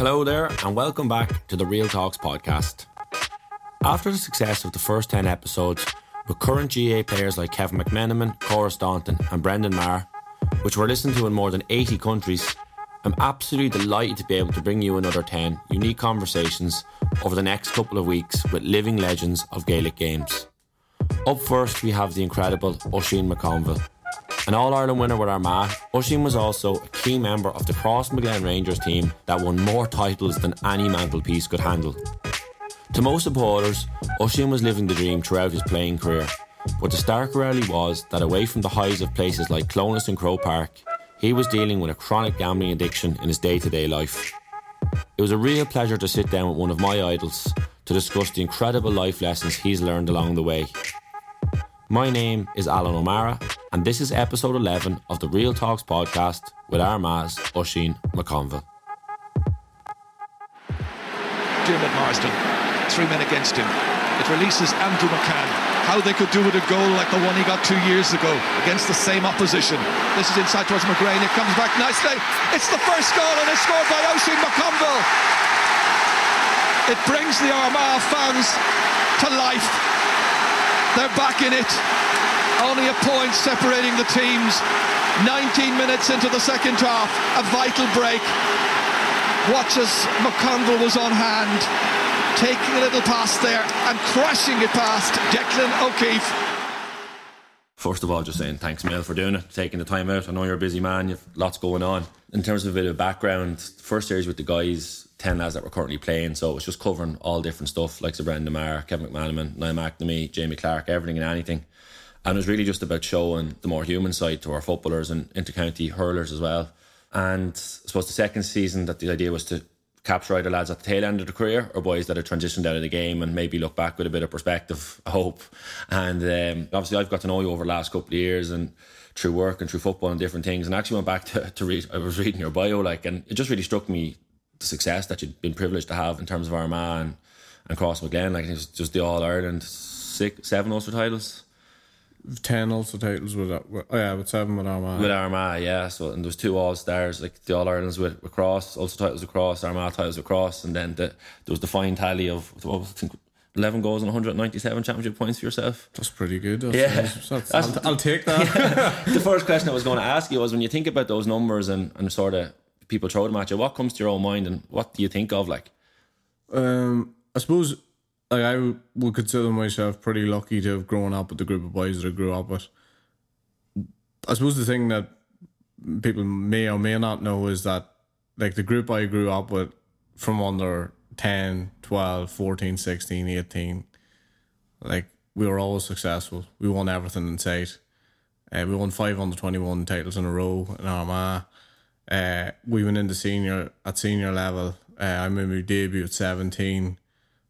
Hello there, and welcome back to the Real Talks podcast. After the success of the first 10 episodes, with current GA players like Kevin McMenamin, Cora Staunton, and Brendan Maher, which were listened to in more than 80 countries, I'm absolutely delighted to be able to bring you another 10 unique conversations over the next couple of weeks with living legends of Gaelic games. Up first, we have the incredible Oisín McConville. An All Ireland winner with Armagh, Oisín was also a key member of the Crossmaglen Rangers team that won more titles than any mantelpiece could handle. To most supporters, Oisín was living the dream throughout his playing career, but the stark reality was that away from the highs of places like Clones and Crow Park, he was dealing with a chronic gambling addiction in his day to day life. It was a real pleasure to sit down with one of my idols to discuss the incredible life lessons he's learned along the way. My name is Alan O'Mara, and this is episode 11 of the Real Talks podcast with Armagh's Oisín McConville. Diarmaid Marsden, three men against him. It releases Andrew McCann. How they could do with a goal like the one he got two years ago against the same opposition. This is inside towards McGrane. It comes back nicely. It's the first goal and it's scored by Oisín McConville. It brings the Armagh fans to life. They're back in it. Only a point separating the teams. 19 minutes into the second half. A vital break. Watch as McConville was on hand taking a little pass there and crashing it past Declan O'Keeffe. First of all, just saying thanks, Mel, for doing it, taking the time out. I know you're a busy man, you've lots going on. In terms of a bit of background, first series with the guys, 10 lads that were currently playing, so it was just covering all different stuff, like Brendan Maher, Kevin McMenamin, Niall McNamee, Jamie Clarke, everything and anything. And it was really just about showing the more human side to our footballers and intercounty hurlers as well. And I suppose the second season that the idea was to capture either lads at the tail end of the career or boys that have transitioned out of the game and maybe look back with a bit of perspective, I hope. And um, obviously, I've got to know you over the last couple of years and through work and through football and different things. And I actually went back to, to read, I was reading your bio, like, and it just really struck me the success that you'd been privileged to have in terms of Armagh and, and Crossmaglen. Like, it's just the All Ireland, six, seven Ulster titles ten Ulster titles with, with oh yeah with seven with Armagh. With Armagh, yeah. So and there was two All Stars, like the All Irelands with, with Cross, Ulster titles across, Armagh titles across, and then the, there was the fine tally of what was, I think 11 goals and 197 championship points for yourself. That's pretty good. That's, yeah. That's, that's, I'll, I'll, take that. Yeah. the first question I was going to ask you was when you think about those numbers and, and sort of people throw them at you, what comes to your own mind and what do you think of? Like, um, I suppose like I would consider myself pretty lucky to have grown up with the group of boys that I grew up with. I suppose the thing that people may or may not know is that like the group I grew up with from under 10, 12, 14, 16, 18, like we were always successful. We won everything in sight. Uh, we won five under 21 titles in a row in Armagh. Uh, we went into senior at senior level. Uh, I remember my debut at 17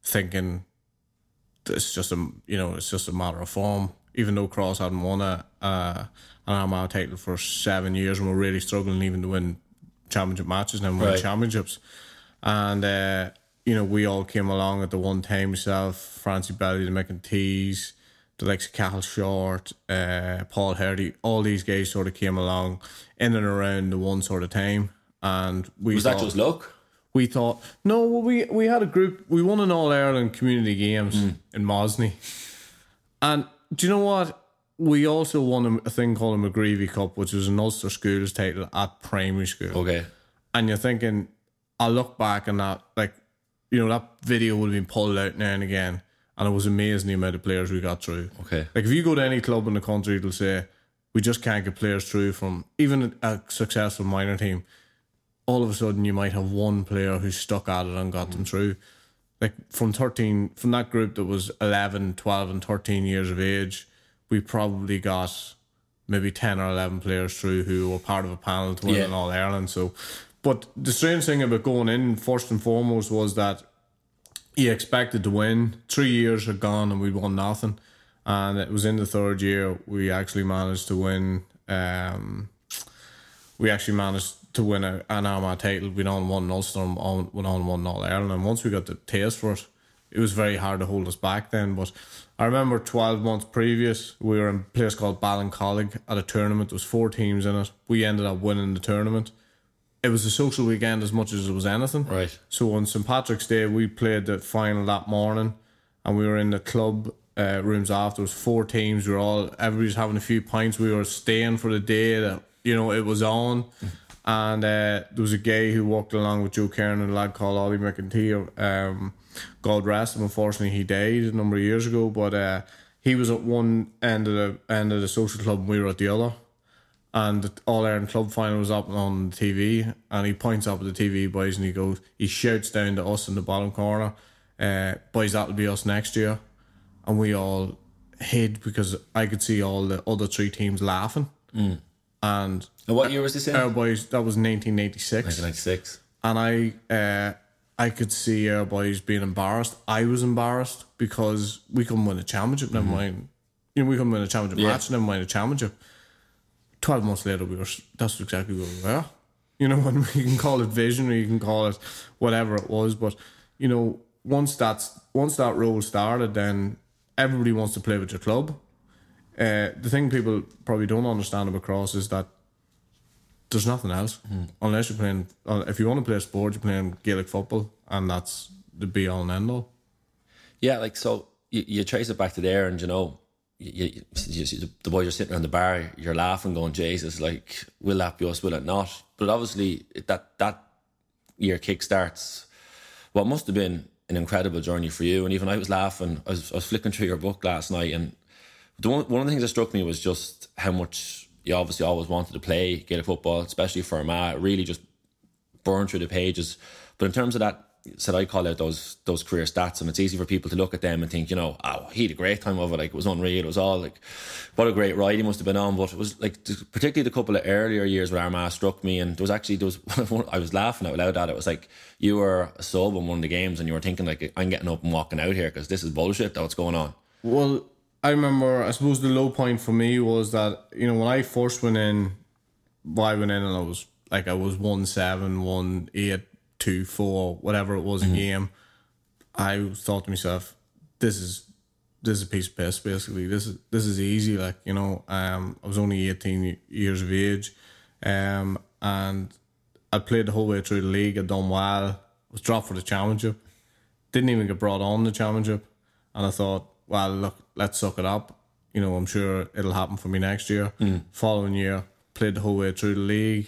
thinking it's just a you know it's just a matter of form. Even though Cross hadn't won a uh, an Armagh title for seven years, and we're really struggling even to win championship matches and win right. championships, and uh, you know we all came along at the one time myself, Francie Bellew, the McEntees, the likes of Cathal Short, uh, Paul Hearty, all these guys sort of came along in and around the one sort of time, and we was that just luck we thought no well, we we had a group we won an all ireland community games mm. in mosney and do you know what? We also won a, thing called a mcgreevy cup which was an ulster schools title at primary school. Okay. And you're thinking i look back and that like you know that video would have been pulled out now and again and it was amazing the amount of players we got through. Okay. Like if you go to any club in the country it'll say we just can't get players through from even a successful minor team all of a sudden you might have one player who stuck at it and got mm. them through. Like from 13, from that group that was 11, 12, and 13 years of age, we probably got maybe 10 or 11 players through who were part of a panel to win yeah. All Ireland. So, but the strange thing about going in, first and foremost, was that he expected to win. Three years had gone and we won nothing. And it was in the third year we actually managed to win. Um, we actually managed to win a, an Armagh title. We don't won Ulster, on, we don't won All Ireland. And once we got the taste for it, it was very hard to hold us back then. But I remember 12 months previous, we were in a place called Ballincollig at a tournament. There was four teams in it. We ended up winning the tournament. it was a social weekend as much as it was anything. Right. So on St Patrick's Day, we played the final that morning, and we were in the club uh, rooms after. There was four teams. We were all everybody's having a few pints. We were staying for the day that you know it was on. And uh, there was a guy who walked along with Joe Kernan and a lad called Ollie McIntyre. Um, God rest him. Unfortunately, he died a number of years ago. But uh, he was at one end of the end of the social club, and we were at the other. And the All Ireland Club final was up on the TV, and he points up at the TV boys, and he goes, he shouts down to us in the bottom corner, uh, "Boys, that'll be us next year," and we all hid because I could see all the other three teams laughing, and And what year was this in? our boys that was 1986 1996. and I uh, I could see our boys being embarrassed. I was embarrassed because we couldn't win a championship. Never mind, you know, we couldn't win a championship Yeah. match. Never mind a championship. Twelve months later, we were. That's exactly where we were. You know, and you can call it vision or you can call it whatever it was, but you know, once that's once that role started, then everybody wants to play with your club. Uh, the thing people probably don't understand about cross is that there's nothing else unless you're playing. uh, If you want to play a sport, you're playing Gaelic football, and that's the be all and end all. Yeah, like so you, you trace it back to there, and you know, you, you, you, the boys are sitting around the bar, you're laughing, going, "Jesus, like, will that be us? Will it not?" But obviously, that that year kick starts what must have been an incredible journey for you. And even I was laughing. I was, I was flicking through your book last night, and the one, one of the things that struck me was just how much you obviously always wanted to play Gaelic football, especially for Ma. It really just burned through the pages. But in terms of that, said I call out those those career stats, and it's easy for people to look at them and think, you know, oh, he had a great time of it. Like it was unreal. It was all like, what a great ride he must have been on. But it was like, particularly the couple of earlier years with Armagh struck me, and there was actually there was I was laughing out loud at it. It was like you were a sub in one of the games, and you were thinking like, I'm getting up and walking out here because this is bullshit. That's what's going on. Well, I remember. I suppose the low point for me was that you know when I first went in, well, I went in and I was like I was one seven, one eight, two four, whatever it was a game. I thought to myself, this is this is a piece of piss. Basically, this is this is easy. Like you know, um, I was only eighteen years of age, um, and I played the whole way through the league. I'd done well. Was dropped for the championship. Didn't even get brought on the championship, and I thought, well, look, let's suck it up. You know, I'm sure it'll happen for me next year. Following year, played the whole way through the league.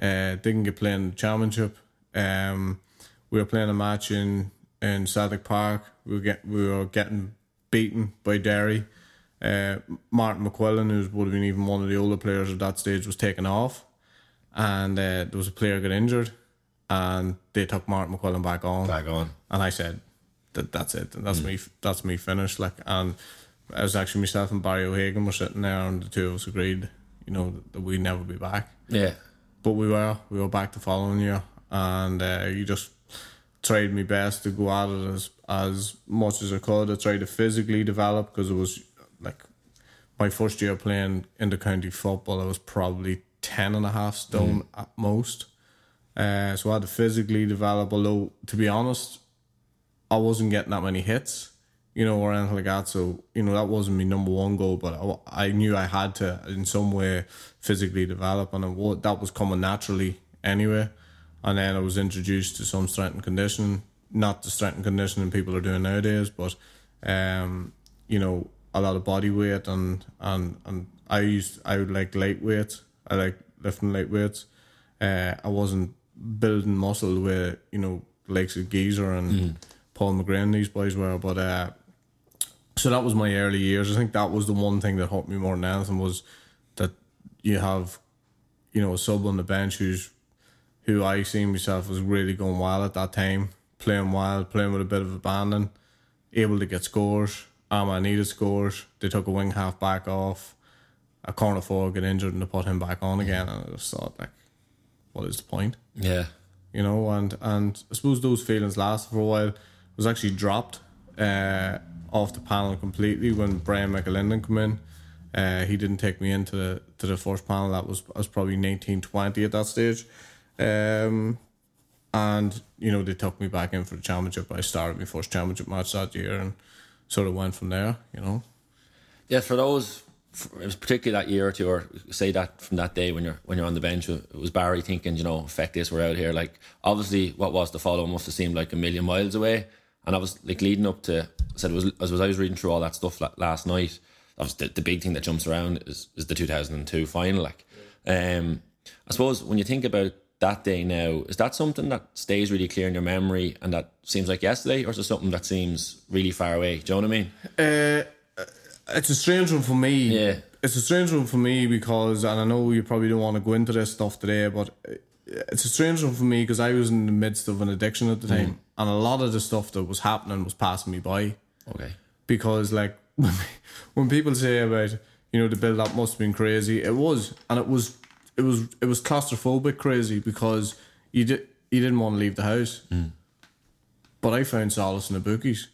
Uh, didn't get playing the championship. Um, we were playing a match in in Celtic Park. We were get we were getting beaten by Derry. Uh, Martin McQuillan, who would have been even one of the older players at that stage, was taken off, and uh, there was a player got injured, and they took Martin McQuillan back on. Back on. And I said, that that's it. That's me. That's me finished. Like, and it was actually myself and Barry O'Hagan were sitting there, and the two of us agreed, you know, that we'd never be back. Yeah. But we were. We were back the following year, and uh, you just tried my best to go at it as as much as I could. I tried to physically develop because it was like my first year playing in the county football. I was probably 10 and a half stone at most. Uh, so I had to physically develop. Although to be honest, I wasn't getting that many hits, you know, or anything like that. So you know that wasn't my number one goal, but I, I knew I had to in some way physically develop, and it, that was coming naturally anyway. And then I was introduced to some strength and conditioning, not the strength and conditioning people are doing nowadays, but um, you know, a lot of body weight and and and I used I would like lightweight. I like lifting light weights. Uh, I wasn't building muscle way you know likes of Geezer and Paul McGrane these boys were, but uh, so that was my early years. I think that was the one thing that helped me more than anything was that you have, you know, a sub on the bench who's who I seen myself was really going well at that time, playing well, playing with a bit of abandon, able to get scores. Um, I needed scores. They took a wing half back off, a corner forward got injured, and they put him back on again. And I just thought, like, what is the point? Yeah. you know, and and I suppose those feelings lasted for a while. Was actually dropped uh, off the panel completely when Brian McAlinden came in. Uh, he didn't take me into the to the first panel. That was I was probably nineteen twenty at that stage, um, and you know they took me back in for the championship. I started my first championship match that year and sort of went from there. You know, Yeah, for those it was particularly that year or two, or say that from that day when you're when you're on the bench, it was Barry thinking, you know, effect this, we're out here. Like obviously, what was the follow must have seemed like a million miles away, and I was like leading up to. I said it was as was I was reading through all that stuff last night. Was the, the big thing that jumps around is is the 2002 final. Like, um, I suppose when you think about that day now, is that something that stays really clear in your memory and that seems like yesterday, or is it something that seems really far away? Do you know what I mean? Uh, it's a strange one for me. Yeah. It's a strange one for me because, and I know you probably don't want to go into this stuff today, but it's a strange one for me because I was in the midst of an addiction at the time, and a lot of the stuff that was happening was passing me by. Okay. Because, like, when people say about you know the build up must have been crazy, it was, and it was, it was, it was claustrophobic crazy because you did you didn't want to leave the house. But I found solace in the bookies.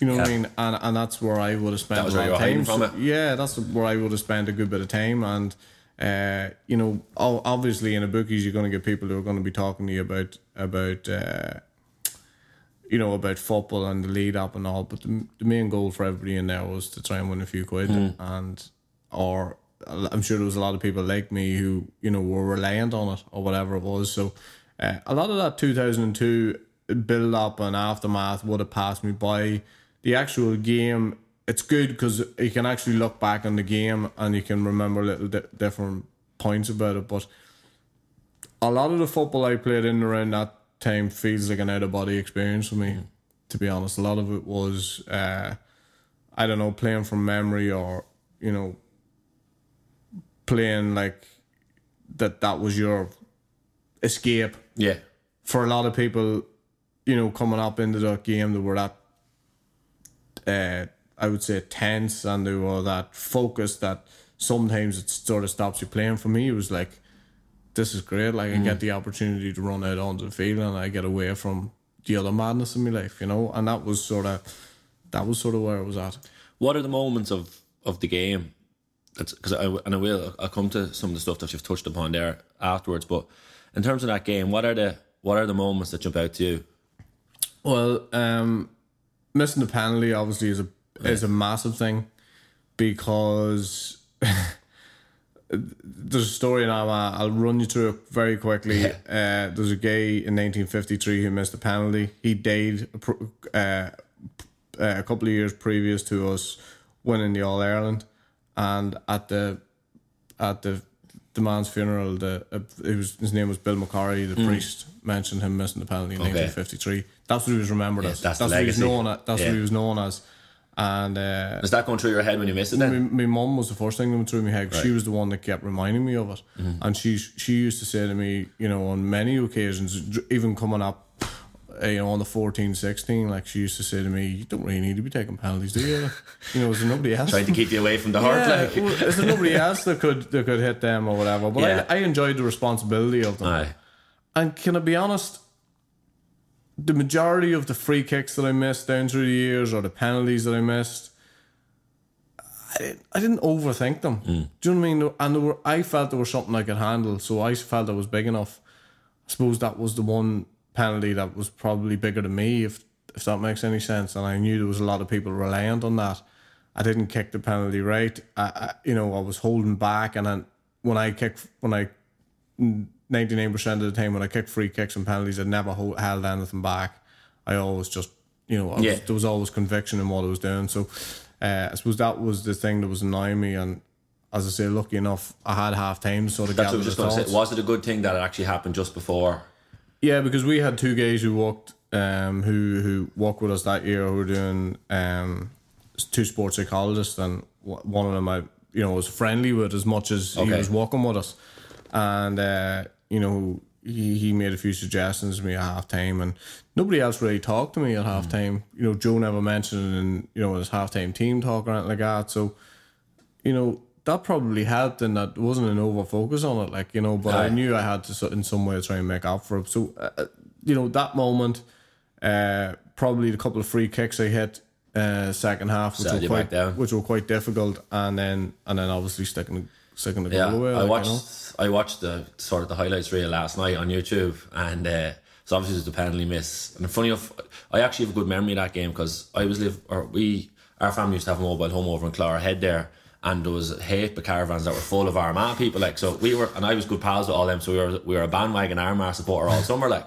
You know what I mean? And and that's where I would have spent That was a lot of time. from So- it. Yeah, that's where I would have spent a good bit of time. And uh, you know, obviously in the bookies, you're going to get people who are going to be talking to you about about uh, you know about football and the lead up and all. But the, the main goal for everybody in there was to try and win a few quid, Hmm. and or I'm sure there was a lot of people like me who you know were reliant on it or whatever it was. So uh, a lot of that 2002 build up and aftermath would have passed me by. The actual game, it's good because you can actually look back on the game and you can remember little di- different points about it. But a lot of the football I played in around that time feels like an out of body experience for me. To be honest, a lot of it was uh, I don't know playing from memory or you know playing like that. That was your escape Yeah. for a lot of people. You know, coming up into that game, they were that uh, I would say tense and they were that focused that sometimes it sort of stops you playing. For me, it was like, this is great. Like I get the opportunity to run out onto the field and I get away from the other madness in my life, you know. And that was sort of, that was sort of where I was at. What are the moments of, of the game? That's because I and I will I'll come to some of the stuff that you've touched upon there afterwards. But in terms of that game, what are the what are the moments that jump out to you? Well, um, missing the penalty obviously is a is a massive thing because there's a story now. uh, I'll run you through it very quickly. Uh, there's a guy in 1953 who missed a penalty. He died a pro- uh, a couple of years previous to us winning the All Ireland, and at the at the the man's funeral, the uh, it was his name was Bill McCarry, the priest, mentioned him missing the penalty in Okay. 1953. That's what he was remembered as. that's That's, what he was known. As, that's Yeah. what he was known as. And uh, Is that going through your head when you miss it then? my mum was the first thing that went through my head. She was the one that kept reminding me of it, Mm-hmm. and she she used to say to me, you know, on many occasions, even coming up, you know, on the 14, 16, like she used to say to me, "You don't really need to be taking penalties, do you?" you know, is there nobody else? Trying to keep you away from the heart, yeah, like. well, is there nobody else that could that could hit them or whatever? But Yeah. I, I enjoyed the responsibility of them. Aye. And can I be honest? The majority of the free kicks that I missed down through the years or the penalties that I missed, I didn't, I didn't overthink them. Mm. Do you know what I mean? And there were, I felt there was something I could handle, so I felt I was big enough. I suppose that was the one penalty that was probably bigger than me, if if that makes any sense. And I knew there was a lot of people reliant on that. I didn't kick the penalty right. I, I you know, I was holding back, and then when I kick, when I mm, ninety nine percent of the time when I kicked free kicks and penalties, I never hold, held anything back. I always just, you know, I was, there was always conviction in what I was doing. So uh, I suppose that was the thing that was annoying me. And as I say, lucky enough, I had half time sort of That's what I was the just going to say. Was it a good thing that it actually happened just before? Yeah, because we had two guys who walked, um, who who worked with us that year, who were doing um, two sports psychologists, and one of them I, you know, was friendly with as much as he was walking with us, and uh, you know, he he made a few suggestions to me at half time, and nobody else really talked to me at half time. You know, Joe never mentioned it in you know his half time team talk or anything like that. So, you know. That probably helped, and that wasn't an over focus on it, like you know. But I knew I had to, in some way, try and make up for it. So, uh, you know, that moment, uh, probably the couple of free kicks I hit uh, second half, which were quite which were quite difficult, and then and then obviously sticking sticking the Yeah, away. I like, watched. You know? I watched the sort of the highlights reel last night on YouTube, and uh, so obviously it was the penalty miss. And funny enough, I actually have a good memory of that game because I was live or we our family used to have a mobile home over in Clogherhead there, and there was hate the caravans that were full of Armagh people. Like so, we were, and I was good pals with all them. So we were we were a bandwagon Armagh supporter all summer. Like.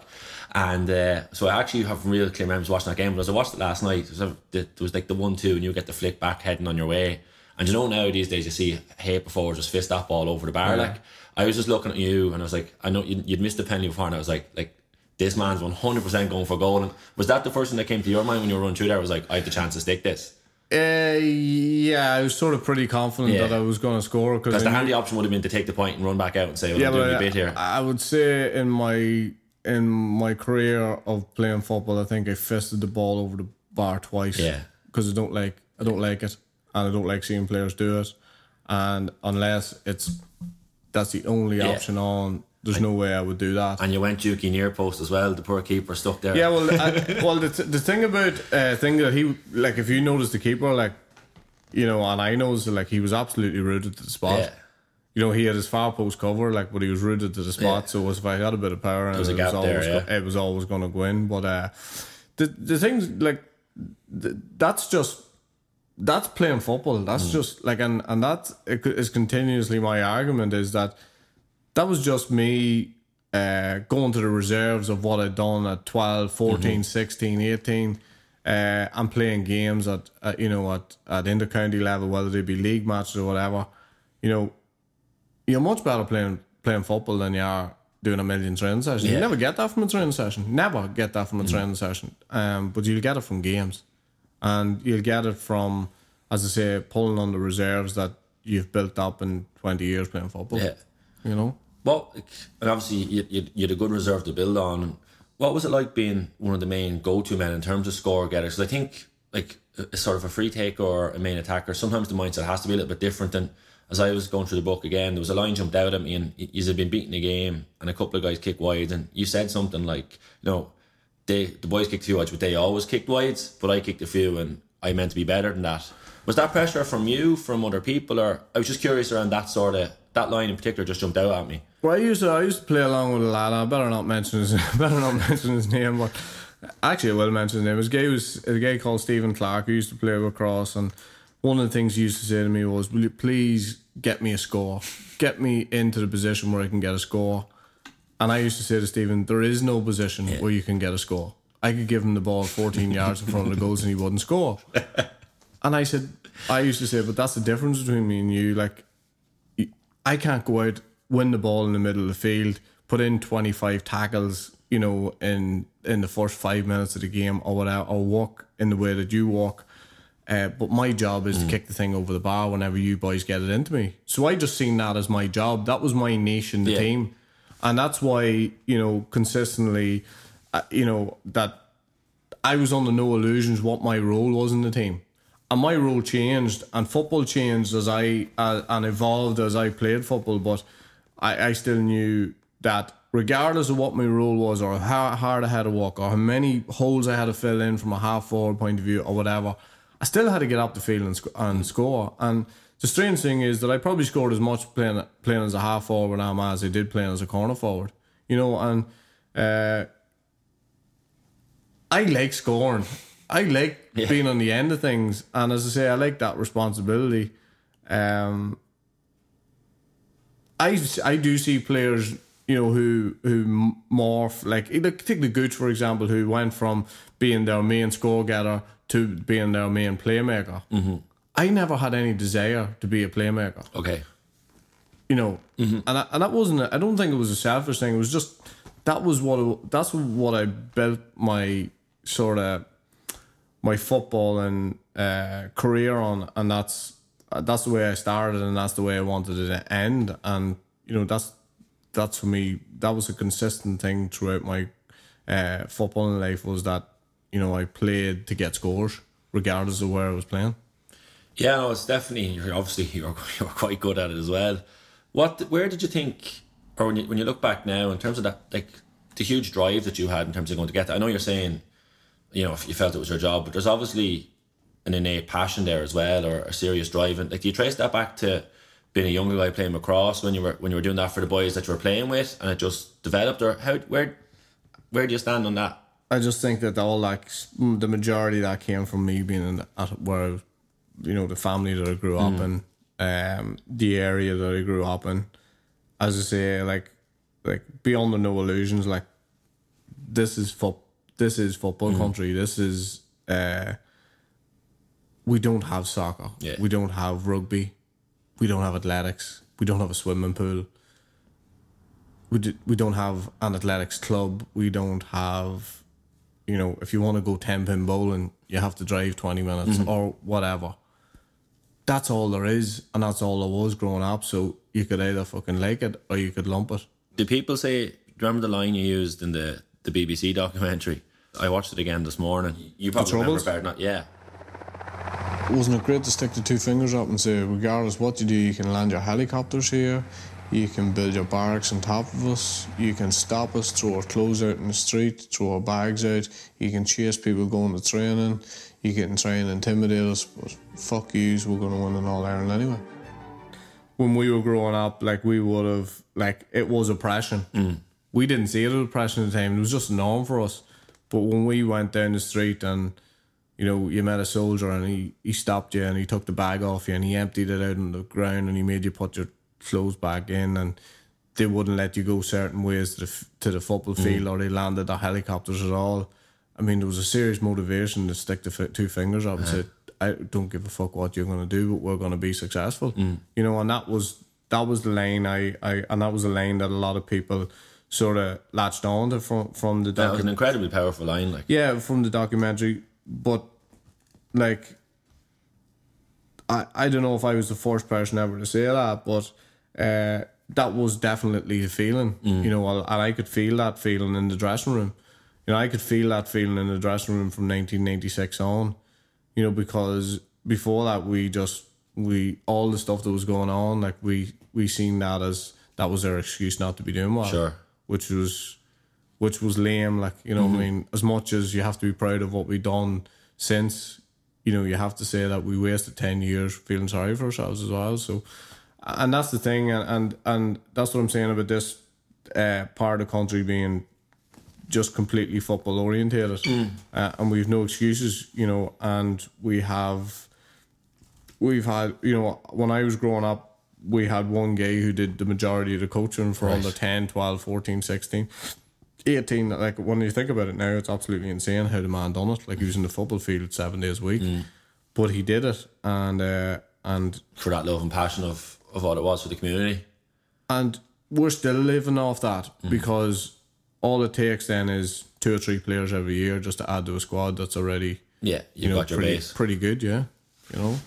And uh, so I actually have real clear memories watching that game. But as I watched it last night, it was, it was like the one two, and you get the flick back heading on your way. And you know now these days you see hate before just fist up all over the bar. Yeah. Like I was just looking at you, and I was like, I know you'd, you'd missed the penalty before, and I was like, like this man's one hundred percent going for goal. And was that the first thing that came to your mind when you were running through there? Was like, I have the chance to stick this. Uh, yeah, I was sort of pretty confident Yeah. that I was going to score because the handy option would have been to take the point and run back out and say, well, yeah, I'm doing but a bit here. I, I would say in my in my career of playing football, I think I fisted the ball over the bar twice. Yeah. because I don't like I don't like it, and I don't like seeing players do it. And unless it's that's the only Yeah. option on, there's no way I would do that. and you went Juki near post as well. The poor keeper stuck there. Yeah, well, I, well, the, th- the thing about uh, thing that he like, if you notice the keeper, like, you know, and I noticed like he was absolutely rooted to the spot. Yeah. You know, he had his far post cover, like, but he was rooted to the spot. Yeah. So it was if I had a bit of power, and was it was there, always yeah. go- it was always going to go in. But uh, the the things like th- that's just that's playing football. That's Mm. just like and and that is continuously my argument is that that was just me uh, going to the reserves of what I'd done at 12, 14, Mm-hmm. 16, 18 uh, and playing games at, at you know at, at inter-county level, whether they be league matches or whatever. You know, you're much better playing playing football than you are doing a million training sessions. You never get that from a training session. Never get that from a training session. Um, but you'll get it from games, and you'll get it from, as I say, pulling on the reserves that you've built up in twenty years playing football. Yeah. You know. Well, and obviously you, you, you had a good reserve to build on. What was it like being one of the main go-to men in terms of score getters? I think like a, sort of a free take or a main attacker. Sometimes the mindset has to be a little bit different. And as I was going through the book again, there was a line jumped out at me, and you had been beating the game, and a couple of guys kick wide, and you said something like, you know, they the boys kicked a few but they always kicked wides, but I kicked a few, and I meant to be better than that. Was that pressure from you, from other people, or I was just curious around that sort of that line in particular just jumped out at me. Well, I used to I used to play along with a lad. I better not mention his better not mention his name, but actually I will mention his name. His guy was a guy called Stephen Clark who used to play with Cross, and one of the things he used to say to me was, "Will you please get me a score? Get me into the position where I can get a score." And I used to say to Stephen, "There is no position where you can get a score. I could give him the ball 14 yards in front of the goals and he wouldn't score." And I said, I used to say, but that's the difference between me and you. Like, I can't go out, win the ball in the middle of the field, put in 25 tackles, you know, in in the first five minutes of the game or whatever, or walk in the way that you walk. Uh, but my job is to kick the thing over the bar whenever you boys get it into me. So I just seen that as my job. That was my niche in the Yeah. team. And that's why, you know, consistently, uh, you know, that I was under no illusions what my role was in the team. And my role changed, and football changed as I uh, and evolved as I played football. But I, I still knew that regardless of what my role was, or how hard I had to walk, or how many holes I had to fill in from a half forward point of view, or whatever, I still had to get up the field and, sc- and score. And the strange thing is that I probably scored as much playing playing as a half forward now as I did playing as a corner forward. You know, and uh, I like scoring. I like Yeah. being on the end of things, and as I say, I like that responsibility. Um, I I do see players, you know, who who morph like take the Gooch for example, who went from being their main score getter to being their main playmaker. Mm-hmm. I never had any desire to be a playmaker Okay. you know, and I, and that wasn't—I don't think it was a selfish thing. It was just that was what it, that's what I built my sort of my football and uh, career on, and that's that's the way I started, and that's the way I wanted it to end, and you know that's that's for me. That was a consistent thing throughout my uh, footballing life was that you know I played to get scores regardless of where I was playing. Yeah, no, it's definitely. Obviously you're you're quite good at it as well. What? Where did you think, or when you when you look back now, in terms of that, like the huge drive that you had in terms of going to get that? I know you're saying, you know, if you felt it was your job, but there's obviously an innate passion there as well, or a serious drive. And like, do you trace that back to being a younger guy playing lacrosse when you were when you were doing that for the boys that you were playing with, and it just developed, or how where where do you stand on that? I just think that all like the majority that came from me being in, at where, you know, the family that I grew up in. um, the area that I grew up in. As I say, like like beyond the no illusions. Like this is fo- this is football country. This is uh, we don't have soccer. Yeah. We don't have rugby. We don't have athletics. We don't have a swimming pool. We do, we don't have an athletics club. We don't have, you know, if you want to go ten pin bowling, you have to drive twenty minutes or whatever. That's all there is, and that's all there was growing up. So you could either fucking like it or you could lump it. Do people say? Do you remember the line you used in the the BBC documentary? I watched it again this morning. You probably remember Troubles? better, not yeah. Wasn't it great to stick the two fingers up and say, regardless what you do, you can land your helicopters here, you can build your barracks on top of us, you can stop us, throw our clothes out in the street, throw our bags out, you can chase people going to training, you can try and intimidate us, but fuck yous, we're going to win an All Ireland anyway. When we were growing up, like we would have, like it was oppression. Mm. We didn't see it as oppression at the time; it was just a norm for us. But when we went down the street and you know, you met a soldier and he, he stopped you and he took the bag off you and he emptied it out on the ground and he made you put your clothes back in and they wouldn't let you go certain ways to the, to the football mm. field or they landed the helicopters at all. I mean, there was a serious motivation to stick the two fingers up and uh-huh. say, I don't give a fuck what you're going to do, but we're going to be successful. Mm. You know, and that was that was the lane I, I and that was the lane that a lot of people sort of latched on to from, from the That was an incredibly powerful line. Like Yeah, from the documentary, but like, I I don't know if I was the first person ever to say that, but uh, that was definitely the feeling, mm. you know, and I could feel that feeling in the dressing room. You know, I could feel that feeling in the dressing room from 1996 on, you know, because before that we just we all the stuff that was going on, like we we seen that as that was their excuse not to be doing well, Sure. which was which was lame. Like, you know, what I mean, as much as you have to be proud of what we've done since, you know, you have to say that we wasted 10 years feeling sorry for ourselves as well. So, and that's the thing. And, and, and that's what I'm saying about this uh, part of the country being just completely football orientated. Uh, and we've no excuses, you know, and we have, we've had, you know, when I was growing up, we had one guy who did the majority of the coaching for Right. under 10, 12, 14, 16. 18, like when you think about it now, it's absolutely insane how the man done it. Like he was in the football field seven days a week, but he did it, and uh, and for that love and passion of of what it was for the community. and we're still living off that because all it takes then is two or three players every year just to add to a squad that's already Yeah, you've you know got your pretty base. pretty good, yeah. You know,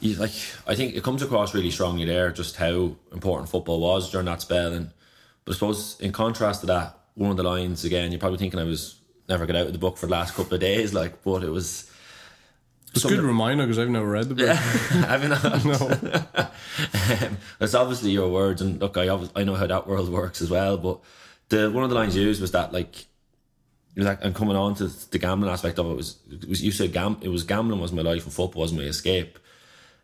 you, like I think it comes across really strongly there just how important football was during that spell and but I suppose in contrast to that one of the lines again you're probably thinking I was never get out of the book for the last couple of days like but it was it's a good reminder because I've never read the book. I have you not um, it's obviously your words and look I obvi- I know how that world works as well but the one of the lines used was that like it was like, and coming on to the gambling aspect of it was, it was you said gam- it was gambling was my life and football was my escape.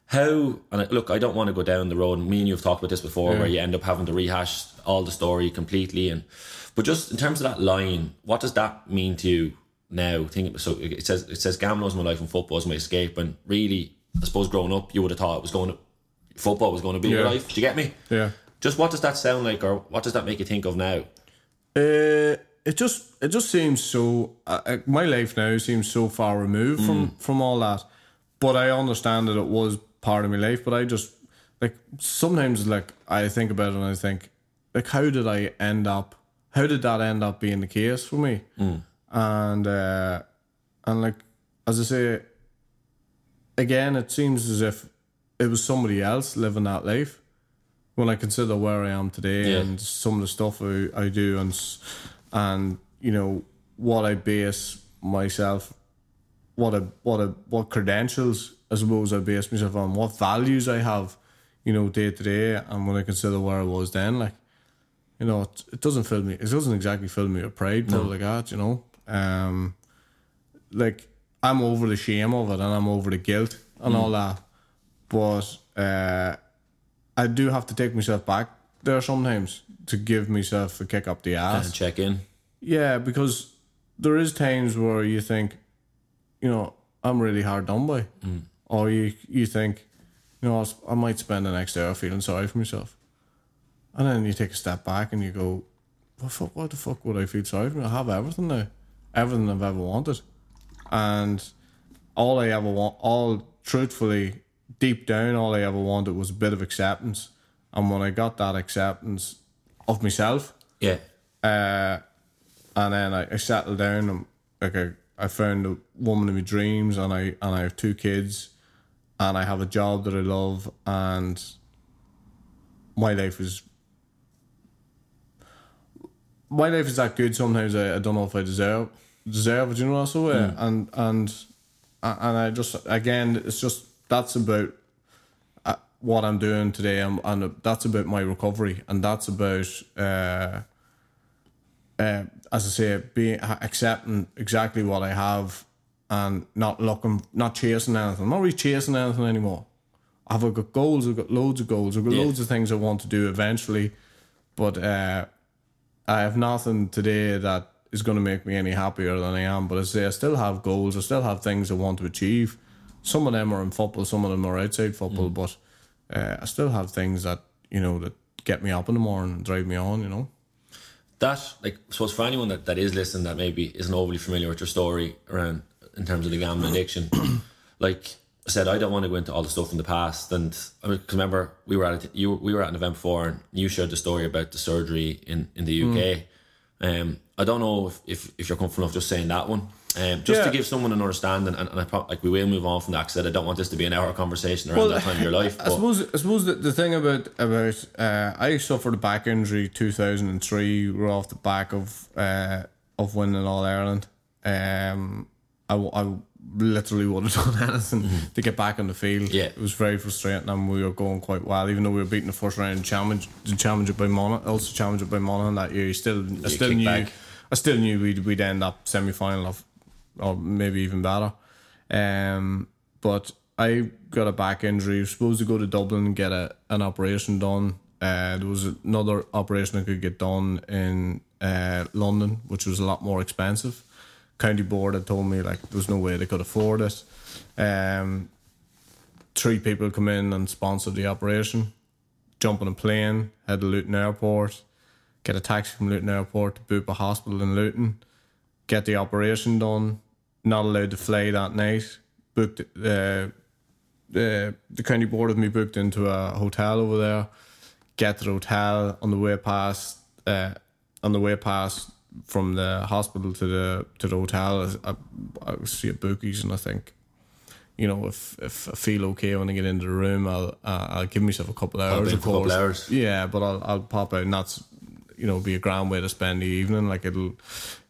How and I, look I don't want to go down the road me and you have talked about this before where you end up having to rehash all the story completely and but just in terms of that line what does that mean to you now? Think so it says it says gambling was my life and football was my escape and really I suppose growing up you would have thought it was going to football was going to be your life. Do you get me? Yeah. just what does that sound like or what does that make you think of now Uh, it just it just seems so. Uh, uh, my life now seems so far removed from from all that, but I understand that it was part of my life. But I just like sometimes like I think about it and I think like how did I end up? How did that end up being the case for me? And uh, and like as I say, again, it seems as if it was somebody else living that life when I consider where I am today Yeah. and some of the stuff I, I do and and you know what I base myself what a what a what credentials I suppose I base myself on what values I have you know day to day and when I consider where I was then like you know it, it doesn't fill me it doesn't exactly fill me with pride no. like that you know um like I'm over the shame of it and I'm over the guilt and all that but uh I do have to take myself back there sometimes to give myself a kick up the ass. and check in Yeah, because there is times where you think, you know, I'm really hard done by, mm. or you you think, You know, I, I might spend the next hour feeling sorry for myself. And then you take a step back and you go, what, fuck, what the fuck would I feel sorry for? I have everything now. Everything I've ever wanted. And all I ever want, all truthfully, deep down, all I ever wanted was a bit of acceptance. And when I got that acceptance of myself, Yeah. uh, and then I, I settled down. And, like I, I found the woman of my dreams, and I and I have two kids, and I have a job that I love, and my life is my life is that good. Sometimes I, I don't know if I deserve deserve it. You know, so uh, and and and I just again, it's just that's about uh, what I'm doing today, and, and that's about my recovery, and that's about. Uh, uh, as I say, being accepting exactly what I have and not looking, not chasing anything. I'm not really chasing anything anymore. I've got goals. I've got loads of goals. I've got Yeah. loads of things I want to do eventually, but uh, I have nothing today that is going to make me any happier than I am. But as I say, I still have goals. I still have things I want to achieve. Some of them are in football. Some of them are outside football. But uh, I still have things that you know that get me up in the morning and drive me on. You know. that like I suppose for anyone that, that is listening that maybe isn't overly familiar with your story around in terms of the gambling addiction, like I said, I don't want to go into all the stuff in the past. And I mean, 'cause remember we were at you we were at an event before, and you shared the story about the surgery in in the UK. Um, I don't know if, if, if you're comfortable enough just saying that one. Um, just to give someone an understanding, and, and I pro- like we will move on from that because I don't want this to be an hour conversation around that time of your life. I But suppose I suppose the, the thing about about uh, I suffered a back injury two thousand and three. We're off the back of uh, of winning All Ireland. Um, I, I literally would have done anything to get back on the field. Yeah. it was very frustrating, and we were going quite well. Even though we were beating the first round challenge, the championship by Monaghan, also championship by Monaghan that year. You still, I still knew, back. I still knew we'd we'd end up semi final of, or maybe even better. Um, but I got a back injury. I was supposed to go to Dublin and get a, an operation done. Uh, there was another operation I could get done in uh, London, which was a lot more expensive. County board had told me like there was no way they could afford it. Um, three people come in and sponsor the operation. Jump on a plane, head to Luton Airport, get a taxi from Luton Airport to Bupa Hospital in Luton, get the operation done. Not allowed to fly that night. Booked uh, the the county board of me booked into a hotel over there. Get to the hotel on the way past uh, on the way past from the hospital to the to the hotel. I, I see a bookies and I think, you know, if if I feel okay when I get into the room, I'll uh, I'll give myself a couple of hours. Of a couple course, hours. yeah, but I'll I'll pop out and that's you know be a grand way to spend the evening. Like it'll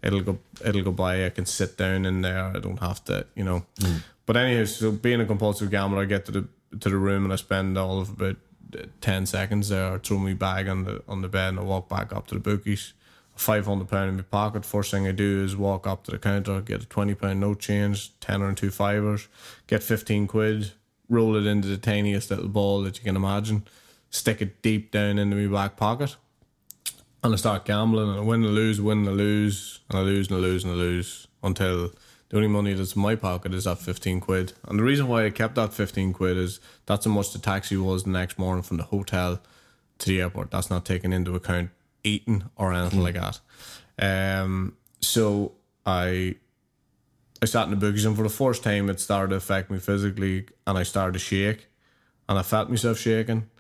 it'll go it'll go by. I can sit down in there. I don't have to you know. Mm. But anyway, so being a compulsive gambler, I get to the to the room and I spend all of about uh, ten seconds there. I throw my bag on the on the bed and I walk back up to the bookies. Five hundred pound in my pocket. First thing I do is walk up to the counter, get a twenty pound note change, tenner and two fivers, get fifteen quid, roll it into the tiniest little ball that you can imagine, stick it deep down into my back pocket, and I start gambling and I win and lose, win and lose, and I lose and I lose and I lose until the only money that's in my pocket is that 15 quid. And the reason why I kept that 15 quid is that's how much the taxi was the next morning from the hotel to the airport. That's not taken into account eating or anything like that. Um, so I I sat in the bookies and for the first time it started to affect me physically and I started to shake and I felt myself shaking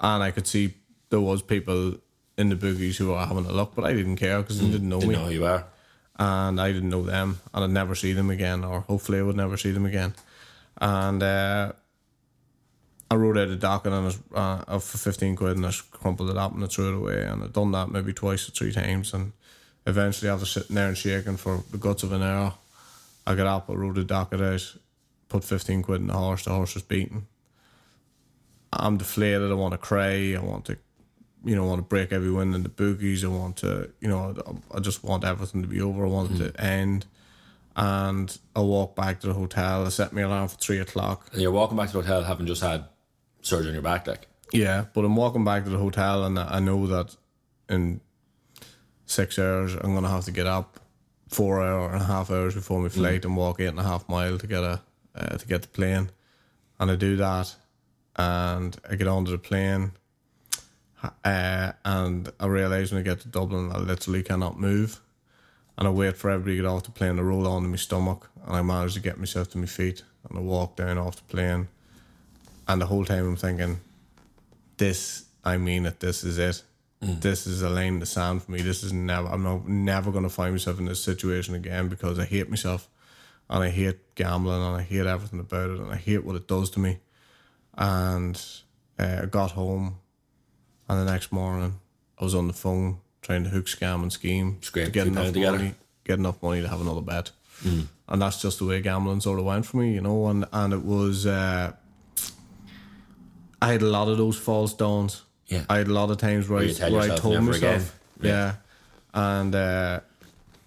and I could see there was people in the boogies who were having a look, but I didn't care because they didn't know didn't me, know who you are. and I didn't know them, and I'd never see them again, or hopefully I would never see them again. And uh, I wrote out a docket and I was, uh, for fifteen quid, and I crumpled it up and I threw it away, and I'd done that maybe twice or three times, and eventually after sitting there and shaking for the guts of an hour, I got up, I wrote a docket out, put fifteen quid in the horse. The horse was beaten. I'm deflated. I want to cry. I want to, you know, I want to break everyone in the boogies. I want to, you know, I just want everything to be over. I want it to end. And I walk back to the hotel. I set my alarm for three o'clock. And you're walking back to the hotel having just had surgery on your back, like. Yeah, but I'm walking back to the hotel, and I know that in six hours I'm gonna have to get up four hour and a half hours before my flight and walk eight and a half mile to get a uh, to get the plane. and I do that, and I get onto the plane, uh, and I realise when I get to Dublin, I literally cannot move, and I wait for everybody to get off the plane to roll onto my stomach, and I manage to get myself to my feet, and I walk down off the plane, and the whole time I'm thinking, this, I mean it, this is it. This is a line in the sand for me. This is never. I'm not, never going to find myself in this situation again because I hate myself, and I hate gambling, and I hate everything about it, and I hate what it does to me. And uh, I got home, and the next morning I was on the phone trying to hook, scam, and scheme Scrape to get two enough pound together. money, get enough money to have another bet. And that's just the way gambling sort of went for me, you know. And and it was. Uh, I had a lot of those false dawns. Yeah. I had a lot of times where, I, you tell where I yourself, told "Never myself, again." yeah, and uh,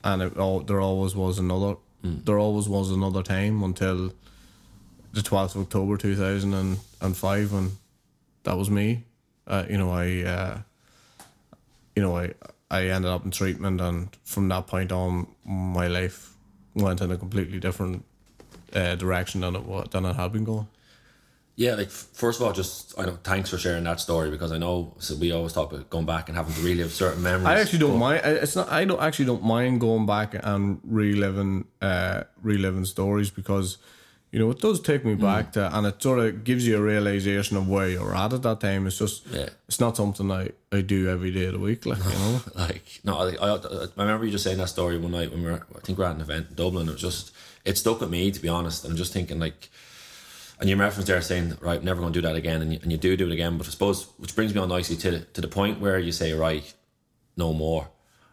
and it, all, there always was another. Hmm. There always was another time until the twelfth of October two thousand and five, and that was me. Uh, you know, I, uh, you know, I I ended up in treatment, and from that point on, my life went in a completely different uh, direction than it than it had been going. Yeah, like first of all, just I know thanks for sharing that story because I know so we always talk about going back and having to relive certain memories. I actually don't mind. It's not. I don't actually don't mind going back and reliving, uh, reliving stories because, you know, it does take me back to, and it sort of gives you a realization of where you're at at that time. It's just, Yeah. it's not something I, I do every day of the week, like you know. like no, I, I, I remember you just saying that story one night when we were I think we are at an event in Dublin. It was just it stuck with me to be honest. I'm just thinking like, and your reference there saying right, never going to do that again, and you, and you do do it again. But I suppose which brings me on nicely to the, to the point where you say right, no more.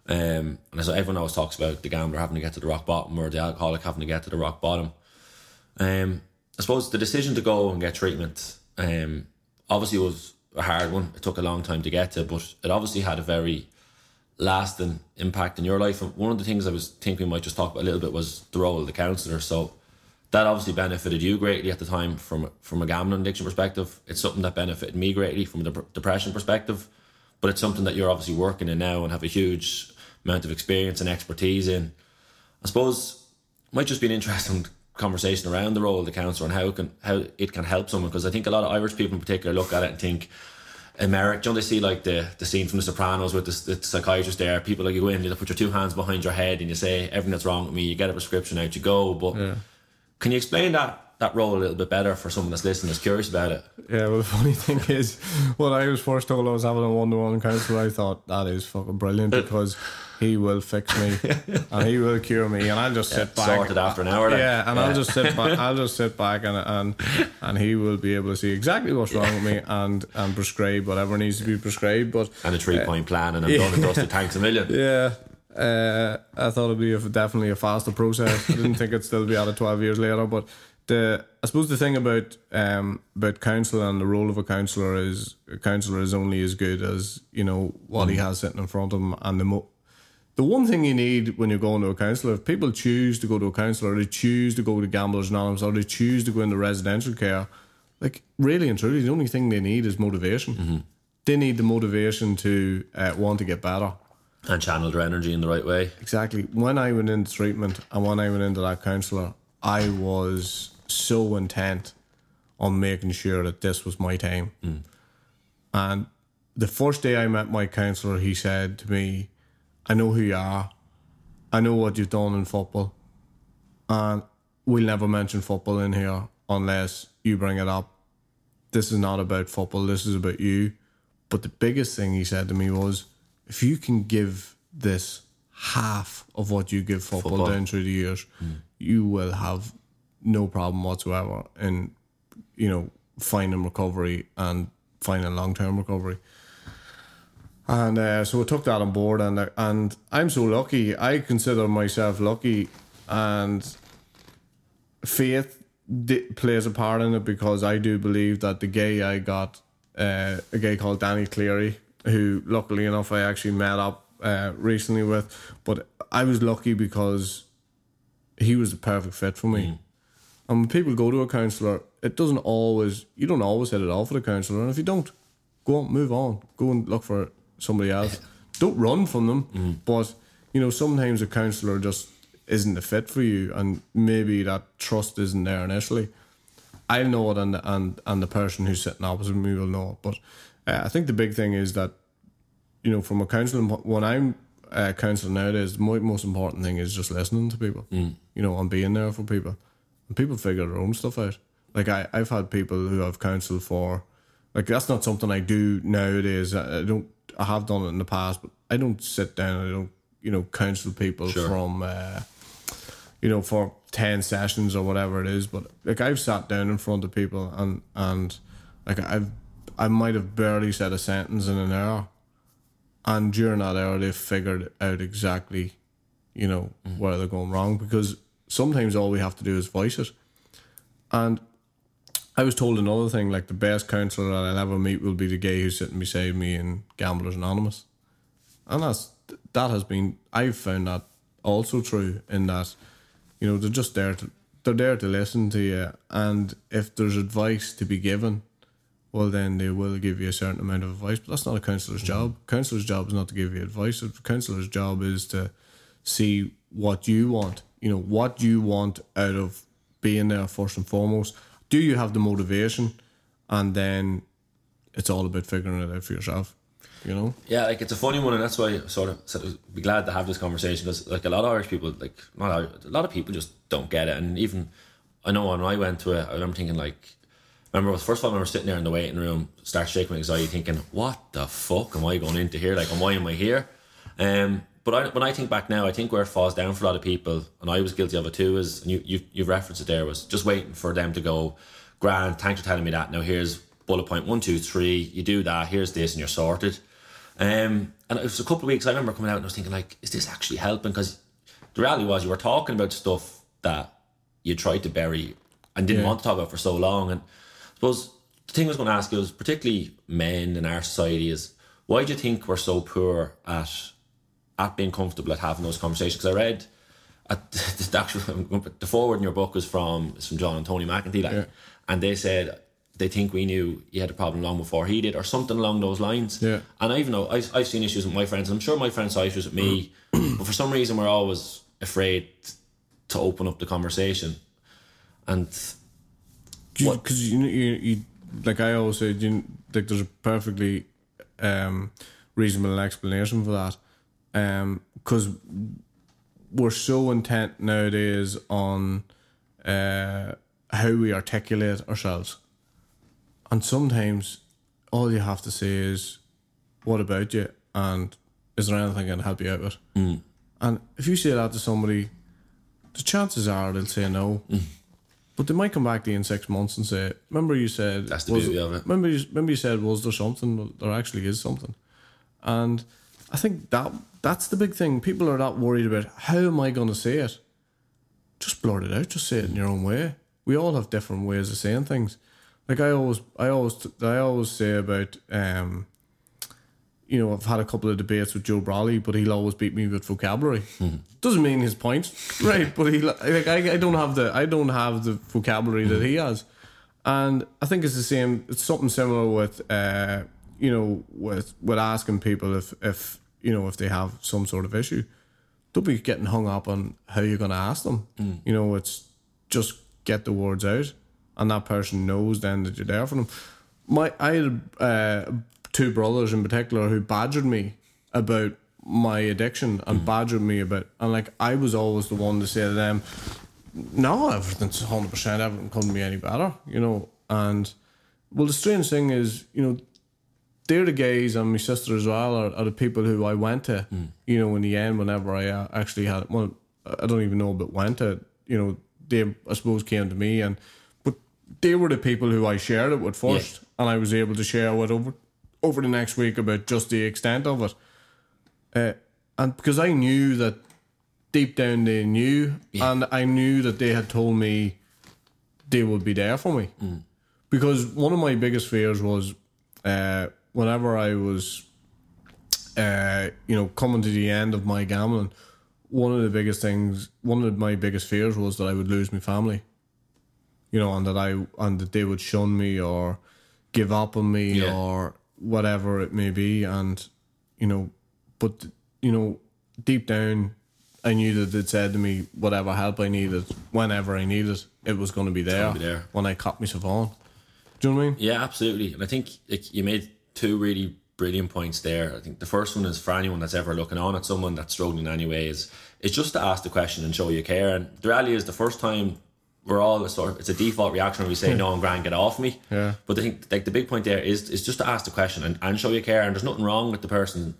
Um, and so everyone always talks about the gambler having to get to the rock bottom or the alcoholic having to get to the rock bottom. Um, I suppose the decision to go and get treatment, um, obviously was a hard one. It took a long time to get to, but it obviously had a very lasting impact in your life. And one of the things I was thinking we might just talk about a little bit was the role of the counsellor. So that obviously benefited you greatly at the time from from a gambling addiction perspective. It's something that benefited me greatly from a dep- depression perspective, but it's something that you're obviously working in now and have a huge amount of experience and expertise in. I suppose might just be an interesting conversation around the role of the counsellor and how it can how it can help someone because I think a lot of Irish people in particular look at it and think America, don't they see like the, the scene from The Sopranos with the, the psychiatrist there? People like you go in, you put your two hands behind your head and you say everything that's wrong with me. You get a prescription out, you go. But can you explain that that role a little bit better for someone that's listening, that's curious about it? Yeah, well, the funny thing is, when I was first told I was having a one to one counselor, I thought that is fucking brilliant because he will fix me and he will cure me, and I'll just sit back. Sorted after an hour. Like. Yeah, and I'll just sit back. I'll just sit back, and and and he will be able to see exactly what's wrong with me and and prescribe whatever needs to be prescribed. But and a three point plan, and I'm done and dusted. Thanks a million. yeah, uh, I thought it'd be a, definitely a faster process. I didn't think it'd still be out of twelve years later. But the I suppose the thing about um about counsellor and the role of a counsellor is a counsellor is only as good as you know what he has sitting in front of him and the mo- the one thing you need when you're going to a counsellor, if people choose to go to a counsellor, they choose to go to Gamblers Anonymous, or they choose to go into residential care, like really and truly, the only thing they need is motivation. They need the motivation to uh, want to get better. And channel their energy in the right way. Exactly. When I went into treatment and when I went into that counsellor, I was so intent on making sure that this was my time. Mm. And the first day I met my counsellor, he said to me, I know who you are. I know what you've done in football. And we'll never mention football in here unless you bring it up. This is not about football, this is about you. But the biggest thing he said to me was, if you can give this half of what you give football, Football. down through the years, mm. you will have no problem whatsoever in, you know, finding recovery and finding long term recovery. And uh, so I took that on board, and uh, and I'm so lucky. I consider myself lucky, and faith plays a part in it because I do believe that the gay I got, uh, a guy called Danny Cleary, who luckily enough I actually met up uh, recently with, but I was lucky because he was the perfect fit for me. And when people go to a counsellor, it doesn't always you don't always hit it off with a counsellor, and if you don't, go on, move on, go and look for somebody else. Don't run from them, but you know sometimes a counsellor just isn't a fit for you, and maybe that trust isn't there initially. I'll know it, and and and the person who's sitting opposite me will know it. But uh, I think the big thing is that you know, from a counselling, when I'm uh, counselling nowadays, the most important thing is just listening to people, Mm. you know, and being there for people. And people figure their own stuff out. Like, I, I've had people who I've counselled for, like, that's not something I do nowadays. I, I don't, I have done it in the past, but I don't sit down, I don't, you know, counsel people Sure. from, uh, you know, for 10 sessions or whatever it is. But, like, I've sat down in front of people and, and, like, I've, I might have barely said a sentence in an hour and during that hour they've figured out exactly you know where they're going wrong because sometimes all we have to do is voice it. And I was told another thing like the best counsellor that I'll ever meet will be the guy who's sitting beside me in Gamblers Anonymous. And that's that has been I've found that also true in that you know they're just there to they're there to listen to you. And if there's advice to be given well then they will give you a certain amount of advice. But that's not a counsellor's mm-hmm. job. Counselor's job is not to give you advice. A counsellor's job is to see what you want you know what you want out of being there first and foremost do you have the motivation and then it's all about figuring it out for yourself you know Yeah, like it's a funny one, and that's why I sort of said I'd be glad to have this conversation because, like, a lot of Irish people, like, not a lot of people just don't get it. And even I know when I went to it, I remember thinking, like, remember the first all I was sitting there in the waiting room, start shaking with anxiety, thinking, "What the fuck am I going into here? Like, why am I here?" Um, but I, when I think back now, I think where it falls down for a lot of people, and I was guilty of it too, is and you you you've referenced it there was just waiting for them to go, "Grand, thanks for telling me that." Now here's bullet point one, two, three. You do that. Here's this, and you're sorted. Um, and it was a couple of weeks. I remember coming out and I was thinking, like, is this actually helping? Because the reality was you were talking about stuff that you tried to bury and didn't Yeah. want to talk about for so long. And I suppose the thing I was going to ask you was, particularly men in our society, is why do you think we're so poor at at being comfortable at having those conversations? Because I read at the actual the forward in your book was from is from John and Tony McEntee, like, Yeah. and they said they think we knew you had a problem long before he did, or something along those lines. Yeah. And I even know I've, I've seen issues with my friends. and I'm sure my friends saw issues with me, but for some reason we're always afraid to open up the conversation. And because you, you you like I always say you like there's a perfectly um reasonable explanation for that um because we're so intent nowadays on uh how we articulate ourselves and sometimes all you have to say is what about you and is there anything I can help you out with and if you say that to somebody the chances are they'll say no but they might come back to you in six months and say, "Remember you said That's the was- beauty of it. Remember, you, remember you said was there something? Well, There actually is something." And I think that that's the big thing. People are not worried about how am I going to say it. Just blurt it out. Just say it in your own way. We all have different ways of saying things. Like I always, I always, I always say about, um, you know, I've had a couple of debates with Joe Brolly, but he'll always beat me with vocabulary. Doesn't mean his point, right? But he, like, I, I don't have the, I don't have the vocabulary that he has, and I think it's the same. It's something similar with, uh, you know, with with asking people if, if you know, if they have some sort of issue. Don't be getting hung up on how you're going to ask them. You know, it's just get the words out, and that person knows then that you're there for them. My, I had uh, two brothers in particular who badgered me about my addiction and badgered me about, and like I was always the one to say to them, "No, everything's hundred percent. Everything couldn't be any better," you know. And well, the strange thing is, you know, they're the guys and my sister as well are, are the people who I went to. You know, in the end, whenever I uh, actually had well, I don't even know about went to. You know, they I suppose came to me and, but they were the people who I shared it with first, and I was able to share with over over the next week about just the extent of it. Uh, and because I knew that deep down they knew, and I knew that they had told me they would be there for me. Because one of my biggest fears was uh, whenever I was, uh, you know, coming to the end of my gambling, one of the biggest things, one of my biggest fears was that I would lose my family. You know, and that I and that they would shun me or give up on me Yeah. or whatever it may be, and you know, but you know, deep down, I knew that it said to me whatever help I needed, whenever I needed, it was going to be there, be there. when I caught myself on. Do you know what I mean? Yeah, absolutely. And I think like you made two really brilliant points there. I think the first one is for anyone that's ever looking on at someone that's struggling in any way is it's just to ask the question and show you care. And the reality is the first time we're all a sort of it's a default reaction when we say no I'm grand, get off me. Yeah. But I think like the big point there is is just to ask the question and, and show you care and there's nothing wrong with the person.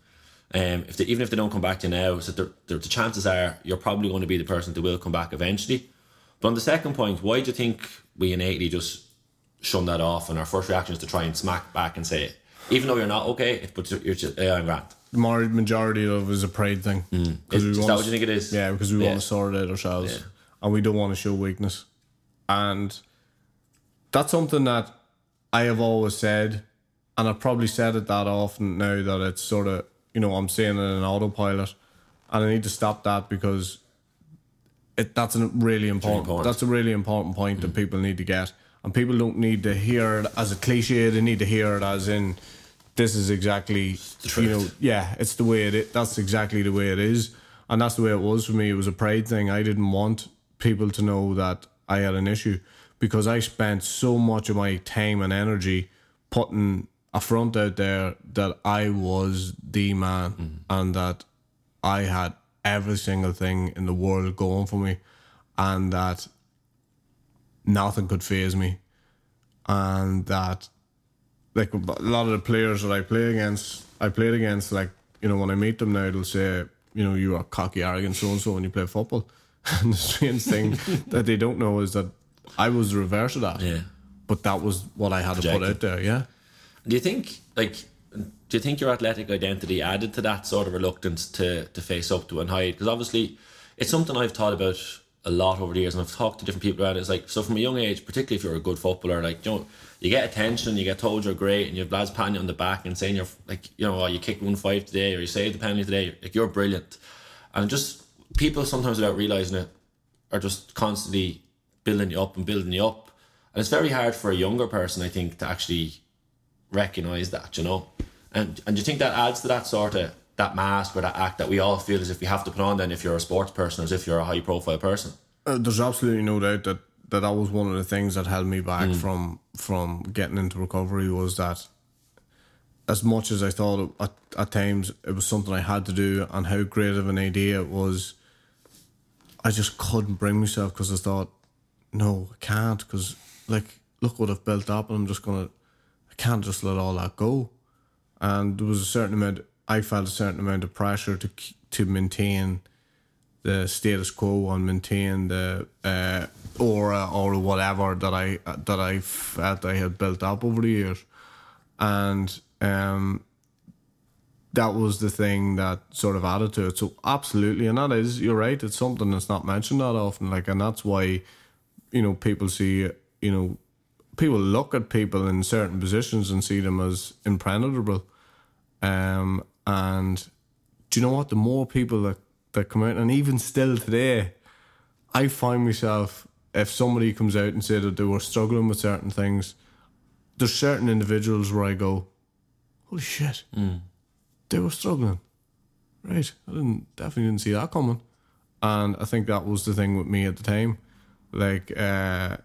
Um, if they, even if they don't come back to you now, so the, the, the chances are you're probably going to be the person that will come back eventually. But on the second point, why do you think we innately just shun that off and our first reaction is to try and smack back and say, even though you're not okay, it's but you're just yeah, I'm grand. The majority of it is a pride thing. Mm. Is, Because is that what you think it is? Yeah, because we Yeah. want to sort it out ourselves, Yeah. and we don't want to show weakness, and that's something that I have always said, and I've probably said it that often now that it's sort of you know I'm saying it in autopilot, and I need to stop that because it that's a really important, important. that's a really important point that mm. people need to get, and people don't need to hear it as a cliche. They need to hear it as in this is exactly you know yeah it's the way it is. That's exactly the way it is, and that's the way it was for me. It was a pride thing. I didn't want people to know that I had an issue because I spent so much of my time and energy putting a front out there that I was the man and that I had every single thing in the world going for me and that nothing could faze me and that like a lot of the players that I play against I played against like you know when I meet them now they'll say you know you are cocky arrogant so and so when you play football and the strange thing that they don't know is that I was the reverse of that Yeah. but that was what I had to put out there yeah Do you think like do you think your athletic identity added to that sort of reluctance to to face up to and hide? Because obviously it's something I've thought about a lot over the years and I've talked to different people about it. It's like so from a young age, particularly if you're a good footballer, like you know, you get attention, you get told you're great, and you have lads patting you on the back and saying you're like, you know, oh, you kicked one five today or you saved the penalty today, like you're brilliant. And just people sometimes without realising it are just constantly building you up and building you up. And it's very hard for a younger person, I think, to actually recognize that, you know. And and do you think that adds to that sort of that mask or that act that we all feel as if we have to put on then if you're a sports person or as if you're a high profile person? Uh, there's absolutely no doubt that, that that was one of the things that held me back from from getting into recovery was that as much as I thought at, at times it was something I had to do and how great of an idea it was, I just couldn't bring myself because I thought, no, I can't because like look what I've built up and I'm just gonna, I can't just let all that go. And there was a certain amount, I felt a certain amount of pressure to to maintain the status quo and maintain the uh, aura or whatever that I that I felt I had built up over the years, and um, that was the thing that sort of added to it. So absolutely, and that is you're right. It's something that's not mentioned that often. Like, and that's why you know people see you know people look at people in certain positions and see them as impenetrable. Um, and do you know what? The more people that, that come out, and even still today, I find myself if somebody comes out and say that they were struggling with certain things, there's certain individuals where I go, "Holy shit, they were struggling." Right, I didn't definitely didn't see that coming, and I think that was the thing with me at the time, like, uh,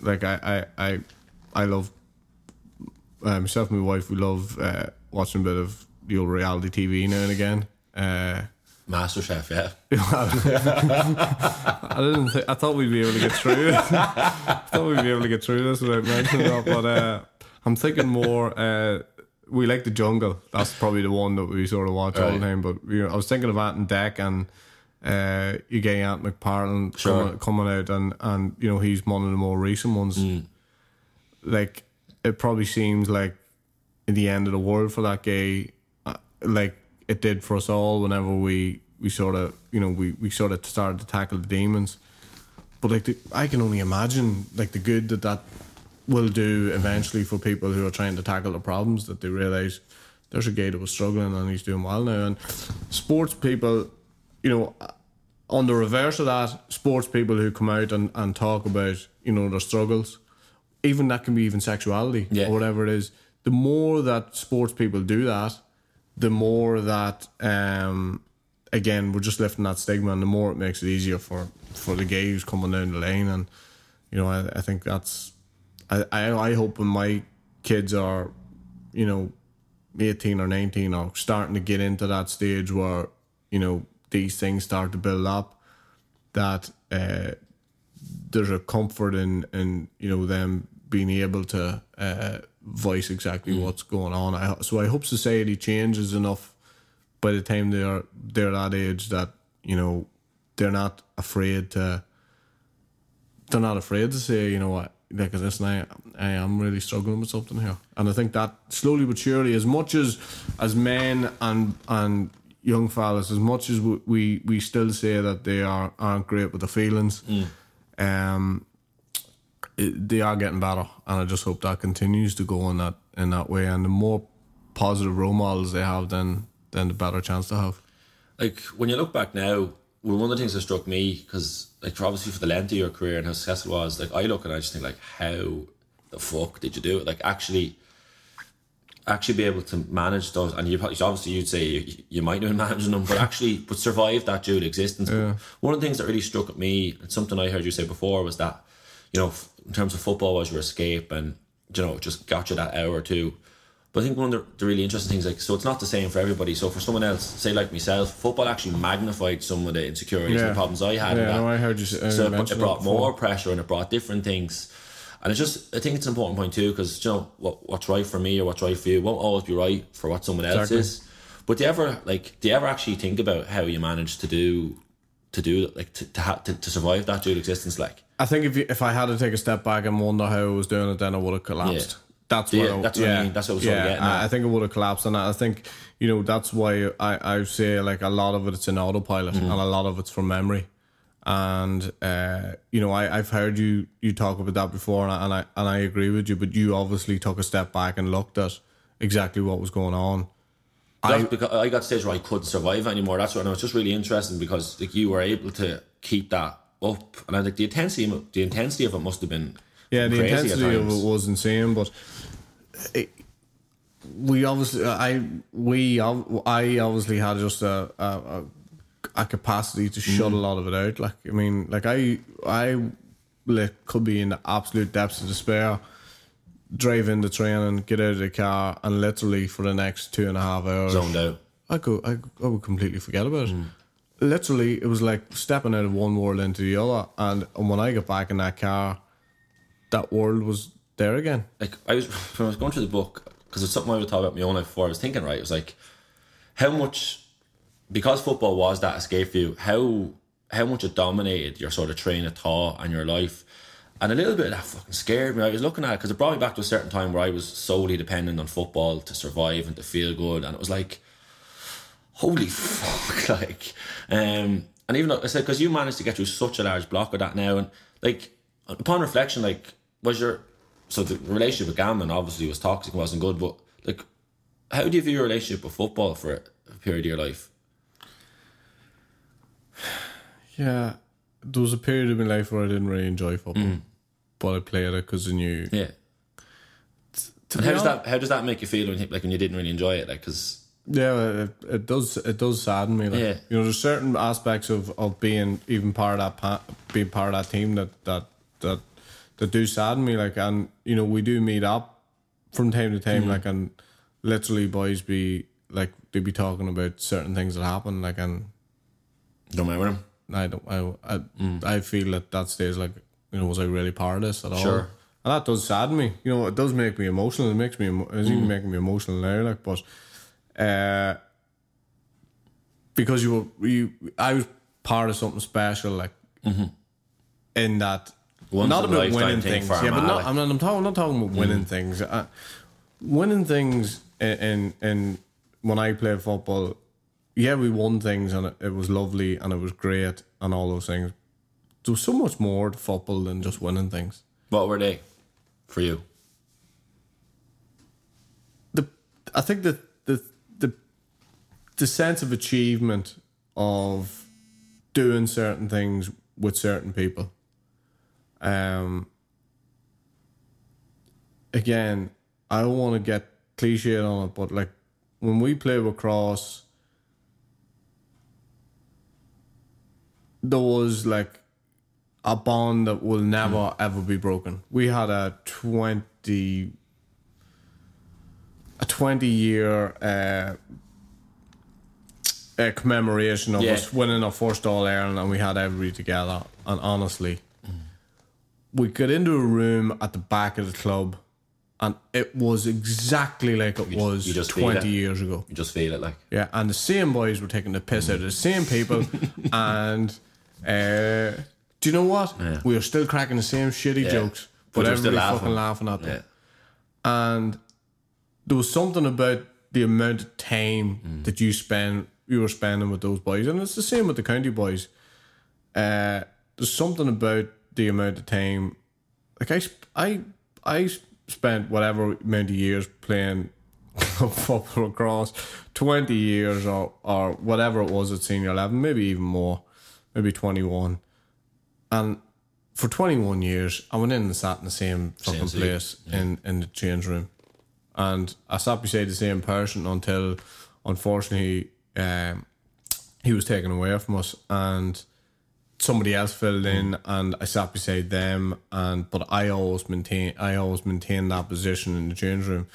like I I I, I love uh, myself and my wife. We love uh, watching a bit of the old reality TV now and again. Uh, Master Chef, yeah. I didn't. Think, I thought we'd be able to get through. I thought we'd be able to get through this without mentioning that. But uh, I'm thinking more. Uh, we like the jungle. That's probably the one that we sort of watch all the time. But you know, I was thinking of Ant and Dec and uh, you get Ant McPartlin Sure. coming, coming out, and and you know he's one of the more recent ones. Like it probably seems like the end of the world for that guy, uh, like it did for us all. Whenever we we sort of you know we we sort of started to tackle the demons, but like the, I can only imagine like the good that that will do eventually for people who are trying to tackle the problems that they realize there's a guy that was struggling and he's doing well now. And sports people, you know, on the reverse of that, sports people who come out and, and talk about, you know, their struggles, even that can be even sexuality Yeah. or whatever it is. The more that sports people do that, the more that um, again, we're just lifting that stigma, and the more it makes it easier for for the gay who's coming down the lane, and you know, I, I think that's, I, I I hope when my kids are, you know, eighteen or nineteen, or starting to get into that stage where you know these things start to build up, that uh, there's a comfort in in you know them being able to uh, voice exactly what's going on. I, so I hope society changes enough by the time they are they're that age that you know they're not afraid to. They're not afraid to say, you know what, like this, I, I am really struggling with something here, and I think that slowly but surely, as much as as men and and young fellas, as much as we we, we still say that they are aren't great with the feelings, um, it, they are getting better, and I just hope that continues to go in that in that way. And the more positive role models they have, then then the better chance to have. like when you look back now, well, one of the things that struck me because like for obviously for the length of your career and how successful it was, like I look and I just think like how the fuck did you do it? Like actually, actually be able to manage those, and you probably obviously you'd say you, you might have been managing them, but actually but survive that dual existence. One of the things that really struck at me and something I heard you say before was that you know in terms of football was your escape and you know just got you that hour or two. But I think one of the, the really interesting things, like, so it's not the same for everybody. So for someone else, say like myself, football actually magnified some of the insecurities and Yeah. problems I had. in Yeah, that. no, I heard you say- So uh, it, it brought more pressure and it brought different things. And it's just, I think it's an important point too, because you know what what's right for me or what's right for you won't always be right for what someone else Exactly. is. But do you ever like, do you ever actually think about how you manage to do, to do like to to, ha- to, to survive that dual existence? Like, I think if you, if I had to take a step back and wonder how I was doing it, then I would have collapsed. Yeah. That's Yeah, what I, that's what I mean. That's what I was yeah, getting at. I, I think it would have collapsed, and I think you know that's why I I say like a lot of it it's in autopilot, Mm-hmm. and a lot of it's from memory. And uh, you know, I I've heard you you talk about that before, and I, and I and I agree with you. But you obviously took a step back and looked at exactly what was going on. I, because I got to stage where I couldn't survive anymore. That's what and it was just really interesting because like you were able to keep that up, and I think the intensity, the intensity of it must have been Yeah, the intensity of it was insane, but it, we obviously, I we I obviously had just a a, a, capacity to shut Mm. a lot of it out. Like I mean, like I I could be in the absolute depths of despair, drive in the train and get out of the car, and literally for the next two and a half hours, zoned out. I go, I, I would completely forget about it. Literally, it was like stepping out of one world into the other, and, and when I got back in that car, that world was there again. like I was when I was going through the book because it's something I would thought about my own life before. I was thinking, right, it was like how much because football was that escape for you. How how much it dominated your sort of train of thought and your life, and a little bit of that fucking scared me. I was looking at it because it brought me back to a certain time where I was solely dependent on football to survive and to feel good, and it was like, holy fuck, like, um, and even though I said because you managed to get through such a large block of that now, and like upon reflection, like was your so the relationship with gambling obviously was toxic and wasn't good, but like, how do you view your relationship with football for a period of your life? Yeah, there was a period of my life where I didn't really enjoy football, but I played it because I knew. Yeah. And how does that how does that make you feel when like when you didn't really enjoy it? Like, because Yeah, it, it does. It does sadden me. Like, Yeah. you know, there's certain aspects of, of being even part of that being part of that team that that that that do sadden me. Like, and you know, we do meet up from time to time. Like, and literally, boys be like they be talking about certain things that happen. Like, and don't remember them. I don't. I I, I feel at that stage like you know was I really part of this at all? Sure. And that does sadden me. You know, it does make me emotional. It makes me. It's Mm. even making me emotional now. Like, but uh, because you were you, I was part of something special. Like in that. Mm-hmm. Once not about winning thing things, yeah, but not. I'm not. I'm talking. I'm not talking about winning things. Uh, winning things in, in in when I played football, yeah, we won things and it, it was lovely and it was great and all those things. There was so much more to football than just winning things. What were they for you? The I think that the the sense of achievement of doing certain things with certain people. Um. Again, I don't want to get cliched on it, but like when we play lacrosse, there was like a bond that will never ever be broken. We had a twenty a twenty year uh, uh, commemoration of Yeah. us winning our first All Ireland, and we had everybody together. And honestly, we got into a room at the back of the club, and it was exactly like it was you just twenty years ago. You just feel it like. Yeah, and the same boys were taking the piss out of the same people, and uh, do you know what? Yeah. We were still cracking the same shitty Yeah. jokes, But but, they everybody laughing. fucking laughing at them. And there was something about the amount of time Mm. that you spend, you were spending with those boys, and it's the same with the county boys. Uh, there's something about the amount of time, like I, I, I spent whatever amount of years playing football across 20 years or, or whatever it was at senior 11, maybe even more, maybe 21. And for 21 years, I went in and sat in the same fucking seat, place in, in the change room. And I sat beside the same person until, unfortunately, um, he was taken away from us and somebody else filled in and I sat beside them and but I always maintain I always maintain that position in the change room.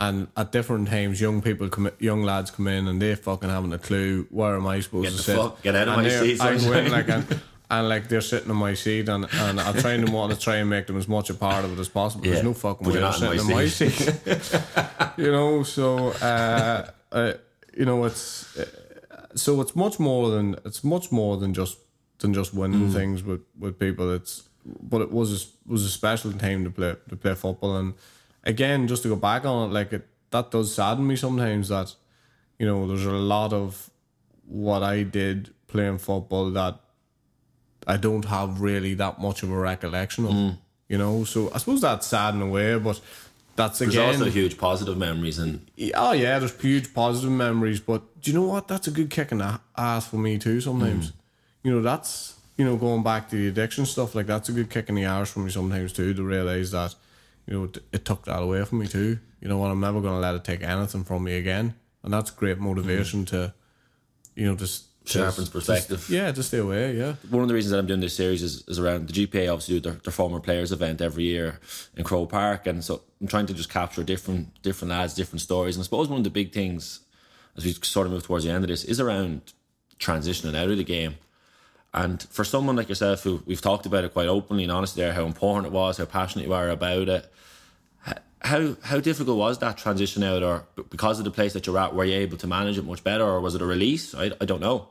And at different times, young people come, young lads come in, and they fucking haven't a clue where am I supposed Get to sit. fuck- get out of And my seat, I'm in like and, and like they're sitting in my seat, and and I try and want to try and make them as much a part of it as possible. Yeah. There's no fucking way they're not in sitting my in my seat. you know, so uh, uh, you know it's uh, so it's much more than it's much more than just than just Mm. winning things with, with people. It's but it was a, was a special time to play to play football, and again, just to go back on it, like it that does sadden me sometimes that you know there's a lot of what I did playing football that I don't have really that much of a recollection of. Mm. You know, so I suppose that's sad in a way, but that's There's again. also huge positive memories and Oh yeah, there's huge positive memories, but do you know what? That's a good kick in the ass for me too. Sometimes, mm. you know, that's you know going back to the addiction stuff. Like that's a good kick in the arse for me sometimes too. To realize that, you know, it, it took that away from me too. You know what? I'm never gonna let it take anything from me again, and that's great motivation mm. to, you know, just Sharpens perspective. just- yeah, just stay away. Yeah, one of the reasons that I'm doing this series is, is around the GPA obviously do their, their former players event every year in Croke Park and so I'm trying to just capture different different lads, different stories. And I suppose one of the big things as we sort of move towards the end of this is around transitioning out of the game. And for someone like yourself who we've talked about it quite openly and honestly there, how important it was, how passionate you are about it. How how difficult was that transition out, or because of the place that you're at, were you able to manage it much better, or was it a release? I, I don't know.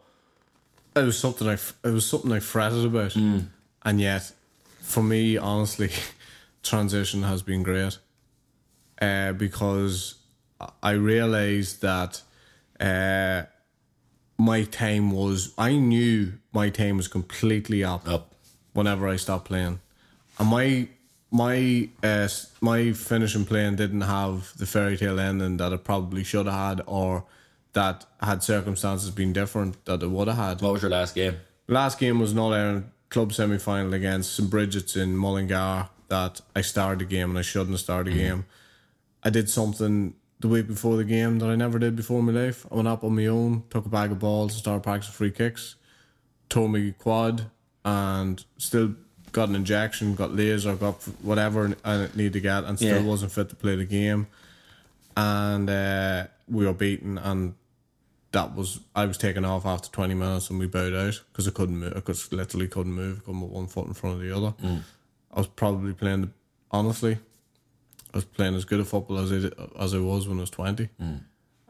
It was something I it was something I fretted about, and yet, for me, honestly, transition has been great, uh, because I realized that uh, my time was I knew my time was completely up Up. whenever I stopped playing, and my my uh, my finishing playing didn't have the fairy tale ending that it probably should have had, or that had circumstances been different that it would have had. What was your last game? Last game was an All Ireland club semi final against St Brigid's in Mullingar that I started the game and I shouldn't have started the game. I did something the week before the game that I never did before in my life. I went up on my own, took a bag of balls, and started practicing free kicks, tore my quad, and still got an injection, got laser, got whatever I needed to get, and still Yeah. wasn't fit to play the game. And uh, we were beaten, and that was I was taken off after twenty minutes, and we bowed out because I couldn't move. I could literally couldn't move. Couldn't put one foot in front of the other. Mm. I was probably playing honestly. I was playing as good a football as I as I was when I was twenty. Mm.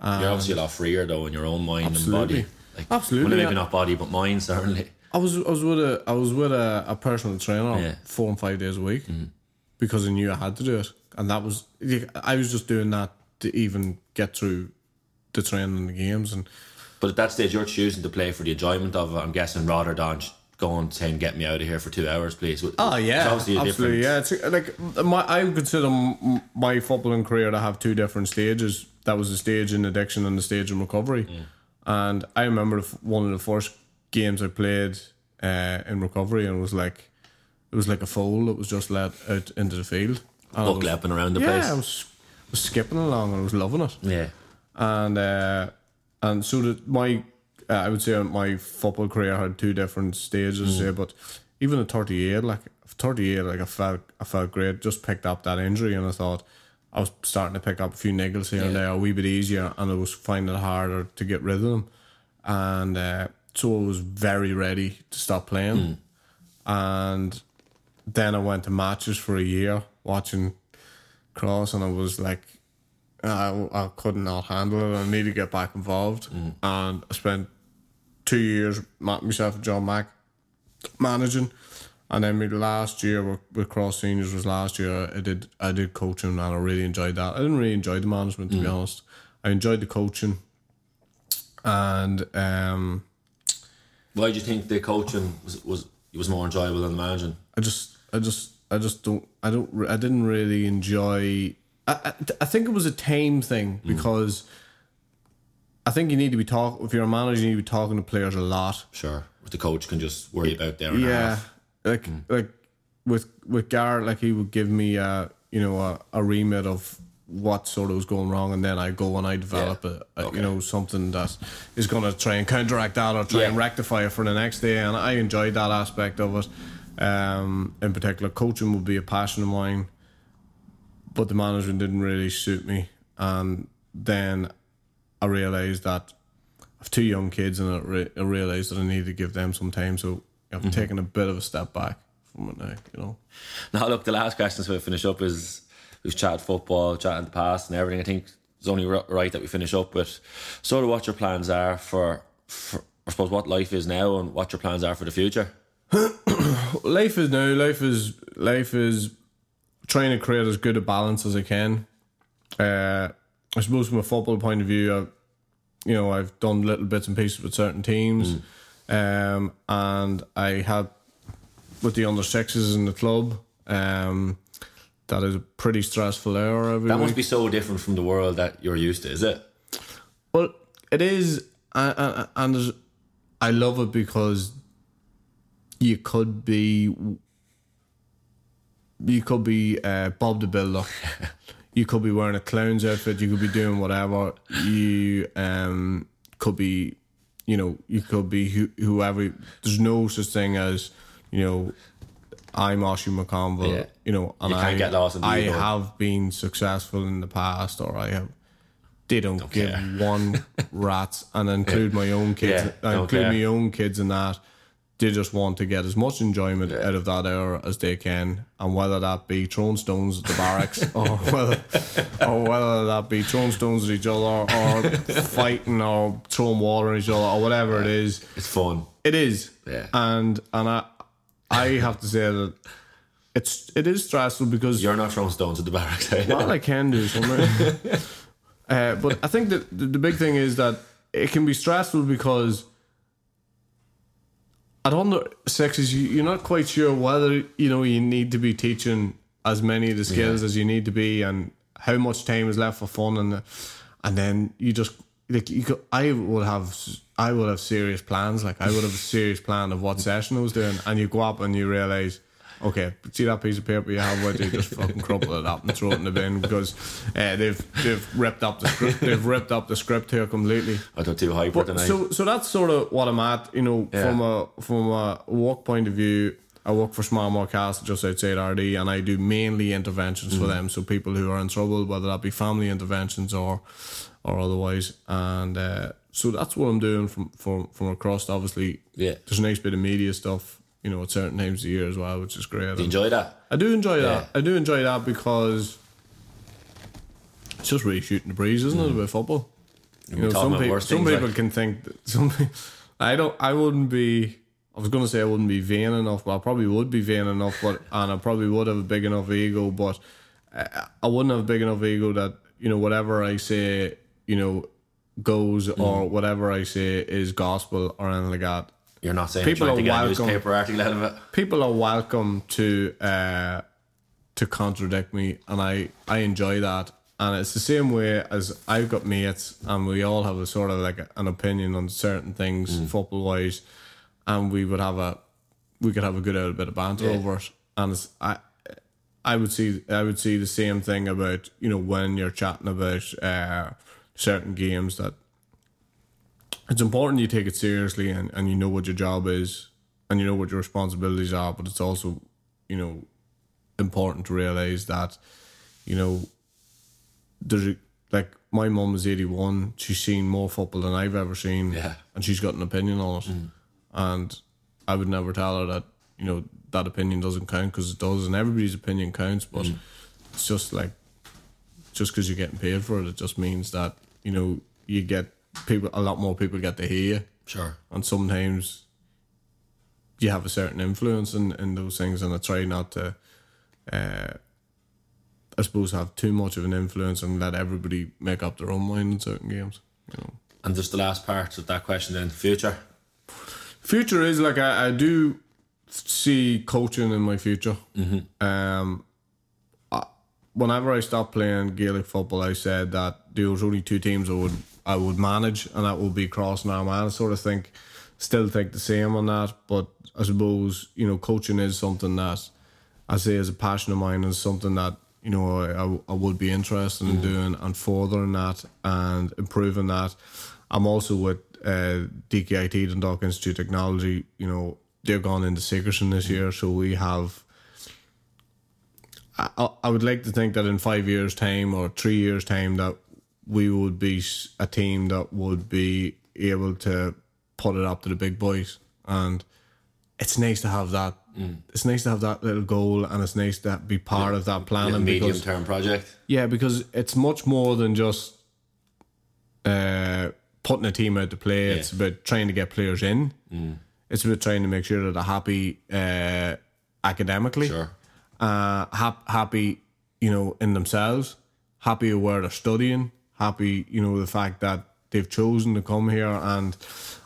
You're obviously a lot freer though in your own mind absolutely. and body. Like, Absolutely, Well, maybe yeah. not body, but mind certainly. I was I was with a I was with a, a personal trainer Yeah. four and five days a week mm. because I knew I had to do it, and that was I was just doing that to even get through the training and the games and. But at that stage, you're choosing to play for the enjoyment of. I'm guessing rather than going saying, "Get me out of here for two hours, please." Oh yeah, it's obviously absolutely. different. Yeah, it's like my I consider my footballing career to have two different stages. That was the stage in addiction and the stage in recovery. And I remember one of the first games I played uh, in recovery, and it was like it was like a foal that was just let out into the field. I Buck leaping around the place. yeah, I place. was, was skipping along and I was loving it Yeah, and uh, and so that my uh, I would say my football career had two different stages. Yeah, but even at thirty eight, like thirty eight, like I felt I felt great. Just picked up that injury, and I thought I was starting to pick up a few niggles here and there, a wee bit easier, and I was finding it harder to get rid of them, and uh, so I was very ready to stop playing, and then I went to matches for a year watching cross, and I was like. Uh, I, I could not handle it. I need to get back involved, mm. and I spent two years myself and John Mack managing, and then my last year with, with Cross Seniors was last year. I did I did coaching and I really enjoyed that. I didn't really enjoy the management to be mm. honest. I enjoyed the coaching, and um, Why do you think the coaching was was was more enjoyable than the managing? I just I just I just don't I don't I didn't really enjoy. I I, think it was a tame thing mm. because. I think you need to be talk if you're a manager, you need to be talking to players a lot. Sure, the coach can just worry about their own Yeah, half. like mm. like with with Garrett, like he would give me a you know a, a remit of what sort of was going wrong, and then I go and I develop Yeah. a, a Okay. you know something that is going to try and counteract that or try Yeah. and rectify it for the next day, and I enjoyed that aspect of it. Um, in particular, coaching would be a passion of mine, but the management didn't really suit me, and then I realized that I have two young kids, and I, re- I realized that I need to give them some time. So I've Mm-hmm. taken a bit of a step back from it now. You know, Now, look, the last question so we finish up is we've chatted football, chatted the past, and everything. I think it's only right that we finish up with sort of what your plans are for, for I suppose, what life is now and what your plans are for the future. life is now. Life is life is trying to create as good a balance as I can. Uh, I suppose from a football point of view, I've, you know, I've done little bits and pieces with certain teams, um, and I had with the under sixes in the club. Um, that is a pretty stressful hour every That week. must be so different from the world that you're used to, is it? Well, it is, and I love it because you could be, you could be uh, Bob the Builder. you could be wearing a clown's outfit. You could be doing whatever. You um could be, you know, you could be who, whoever. There's no such thing as, you know. I'm Oisín McConville, Yeah. you know, and You can't I, get lost in the I have been successful in the past, or I have they don't, give care. one rat's and include my own kids Yeah, I include care. my own kids in that they just want to get as much enjoyment out of that hour as they can and whether that be throwing stones at the barracks or whether or whether that be throwing stones at each other or fighting or throwing water at each other or whatever it is It's fun. it is Yeah. and and I I have to say that it's it is stressful because You're not throwing stones at the barracks. eh? well, I can do something. uh, but I think that the, the big thing is that it can be stressful because at under sixes, you, you're not quite sure whether you know you need to be teaching as many of the skills as you need to be, and how much time is left for fun, and and then you just like you could, I would have I would have serious plans. Like I would have a serious plan of what session I was doing, and you go up and you realize. Okay, see that piece of paper you have with you, just fucking crumple it up and throw it in the bin because uh, they've they've ripped up the script. They've ripped up the script here completely. I got too hyper But tonight. so so that's sort of what I'm at. You know, Yeah. from a from a work point of view, I work for Smarmore Castle just outside Ardee, and I do mainly interventions Mm. for them. So people who are in trouble, whether that be family interventions or or otherwise, and uh, so that's what I'm doing from from from across. Obviously, Yeah. there's a nice bit of media stuff. You know, at certain times of the year as well, which is great. Do you enjoy that? I do enjoy that. I do enjoy that because it's just really shooting the breeze, isn't it, about football? You know, some, about peop- some people like- can think that some. I don't. I wouldn't be. I was going to say I wouldn't be vain enough, but I probably would be vain enough, but and I probably would have a big enough ego, but I, I wouldn't have a big enough ego that you know whatever I say, you know, goes or Mm. whatever I say is gospel or anything like that. You're not saying People trying to are get welcome. newspaper article out of it. people are welcome to uh, to contradict me, and I I enjoy that. And it's the same way as I've got mates, and we all have a sort of like an opinion on certain things football wise, and we would have a we could have a good old bit of banter over it. And it's, I I would see I would see the same thing about you know when you're chatting about uh, certain games that it's important you take it seriously and, and you know what your job is and you know what your responsibilities are, but it's also, you know, important to realize that, you know, there's a, like my mum is 81, she's seen more football than I've ever seen, Yeah. and she's got an opinion on it. Mm. And I would never tell her that, you know, that opinion doesn't count because it does, and everybody's opinion counts, but mm. it's just like, just because you're getting paid for it, it just means that, you know, you get people, a lot more people get to hear you Sure. and sometimes you have a certain influence in, in those things and I try not to uh, I suppose have too much of an influence and let everybody make up their own mind in certain games you know And just the last part of that question then, future. future is like I, I do see coaching in my future um I, whenever I stopped playing Gaelic football I said that there was only two teams I would I would manage and that would be Cross and Armagh I sort of think still think the same on that but I suppose you know coaching is something that I say is a passion of mine and something that you know I, I, I would be interested in doing and furthering that and improving that. I'm also with uh, DKIT Dundalk Institute of Technology. You know they're gone into Sigerson this year, so we have. I- I would like to think that in five years' time or three years' time that we would be a team that would be able to put it up to the big boys and it's nice to have that. It's nice to have that little goal, and it's nice to be part of that plan. planning. medium term project. yeah, because it's much more than just uh, putting a team out to play. It's about trying to get players in. It's about trying to make sure that they're happy uh, academically, Sure. uh, hap- happy, you know, in themselves, happy where they're studying, happy, you know, the fact that they've chosen to come here and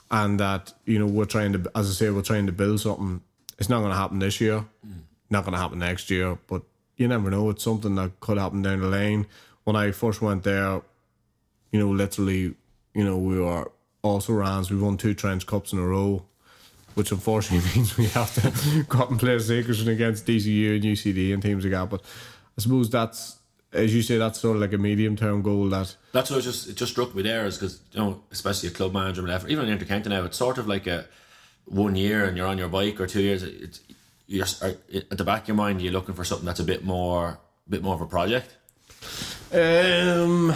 and that you know we're trying to, as I say, we're trying to build something. It's not going to happen this year, mm. not going to happen next year, but you never know. It's something that could happen down the lane. When I first went there, you know, literally, you know, we were also rounds. We won two trench cups in a row, which unfortunately means we have to go up and play Sigerson against DCU and UCD and teams like that. But I suppose that's, as you say, that's sort of like a medium term goal that That's what it just it just struck me there is because you know especially a club manager whatever even in intercounty now it's sort of like a one year and you're on your bike or two years it's you're at the back of your mind you're looking for something that's a bit more bit more of a project Um,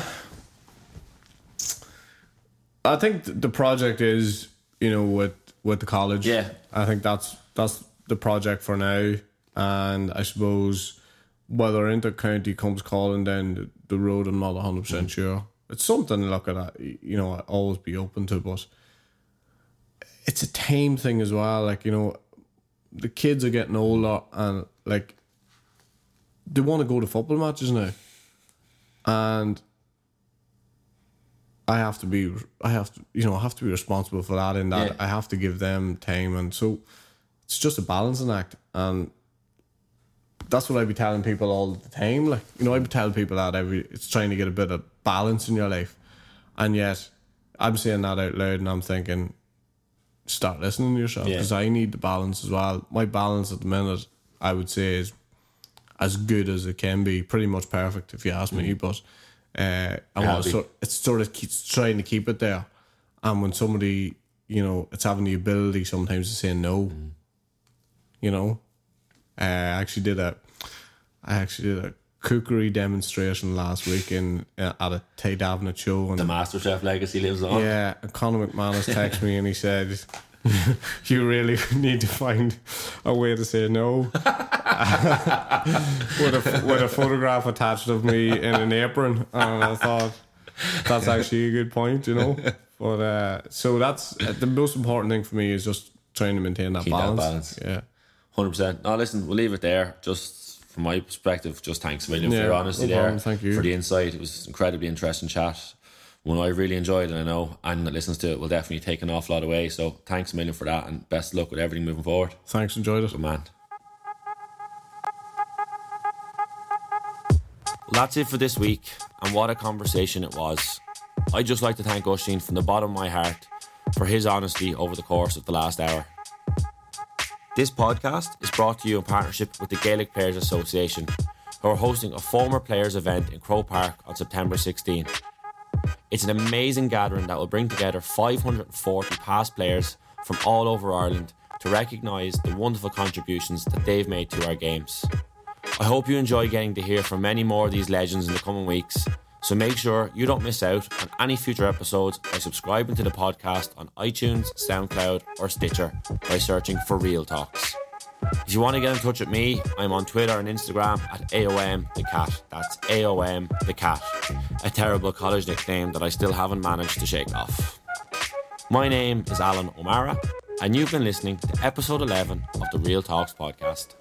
I think the project is, you know, with with the college. Yeah. I think that's that's the project for now, and I suppose whether intercounty comes calling down the, road, I'm not hundred percent sure. It's something to look at. uh, You know, I always be open to, but it's a tame thing as well. Like you know, the kids are getting older, and like they want to go to football matches now and I have to be, I have to, you know, I have to be responsible for that. In that, Yeah. I have to give them time, and so it's just a balancing act, and that's what I be telling people all the time. Like, you know, I be telling people that every, it's trying to get a bit of balance in your life, and yet I'm saying that out loud, and I'm thinking, start listening to yourself Yeah. because I need the balance as well. My balance at the minute, I would say, is as good as it can be, pretty much perfect if you ask me. But uh, I want sort, it's sort of keeps trying to keep it there. And when somebody, you know, it's having the ability sometimes to say no. You know, uh, I actually did a, I actually did a cookery demonstration last week in uh, at a Tay Davenant show, and the MasterChef legacy lives on yeah, Conor McManus texted me and he said, "You really need to find a way to say no." with a with a photograph attached of me in an apron, and I thought that's actually a good point, you know. But uh, so that's uh, the most important thing for me is just trying to maintain that Keep that balance. balance. Yeah, Hundred percent. No, listen, we'll leave it there. Just from my perspective, just thanks a million for your honesty no there. problem, thank you. for the insight. It was incredibly interesting chat. One I really enjoyed, and I know anyone that listens to it will definitely take an awful lot away. So thanks a million for that, and best of luck with everything moving forward. thanks, enjoyed it. Good man. Well, that's it for this week, and what a conversation it was. I'd just like to thank Oisín from the bottom of my heart for his honesty over the course of the last hour. This podcast is brought to you in partnership with the Gaelic Players Association, who are hosting a former players event in Croke Park on September 16. It's an amazing gathering that will bring together 540 past players from all over Ireland to recognise the wonderful contributions that they've made to our games. I hope you enjoy getting to hear from many more of these legends in the coming weeks, so make sure you don't miss out on any future episodes by subscribing to the podcast on iTunes, SoundCloud, or Stitcher by searching for Real Talks. If you want to get in touch with me, I'm on Twitter and Instagram at AOM the Cat. That's AOM the Cat, a terrible college nickname that I still haven't managed to shake off. My name is Alan O'Mara, and you've been listening to episode 11 of the Real Talks podcast.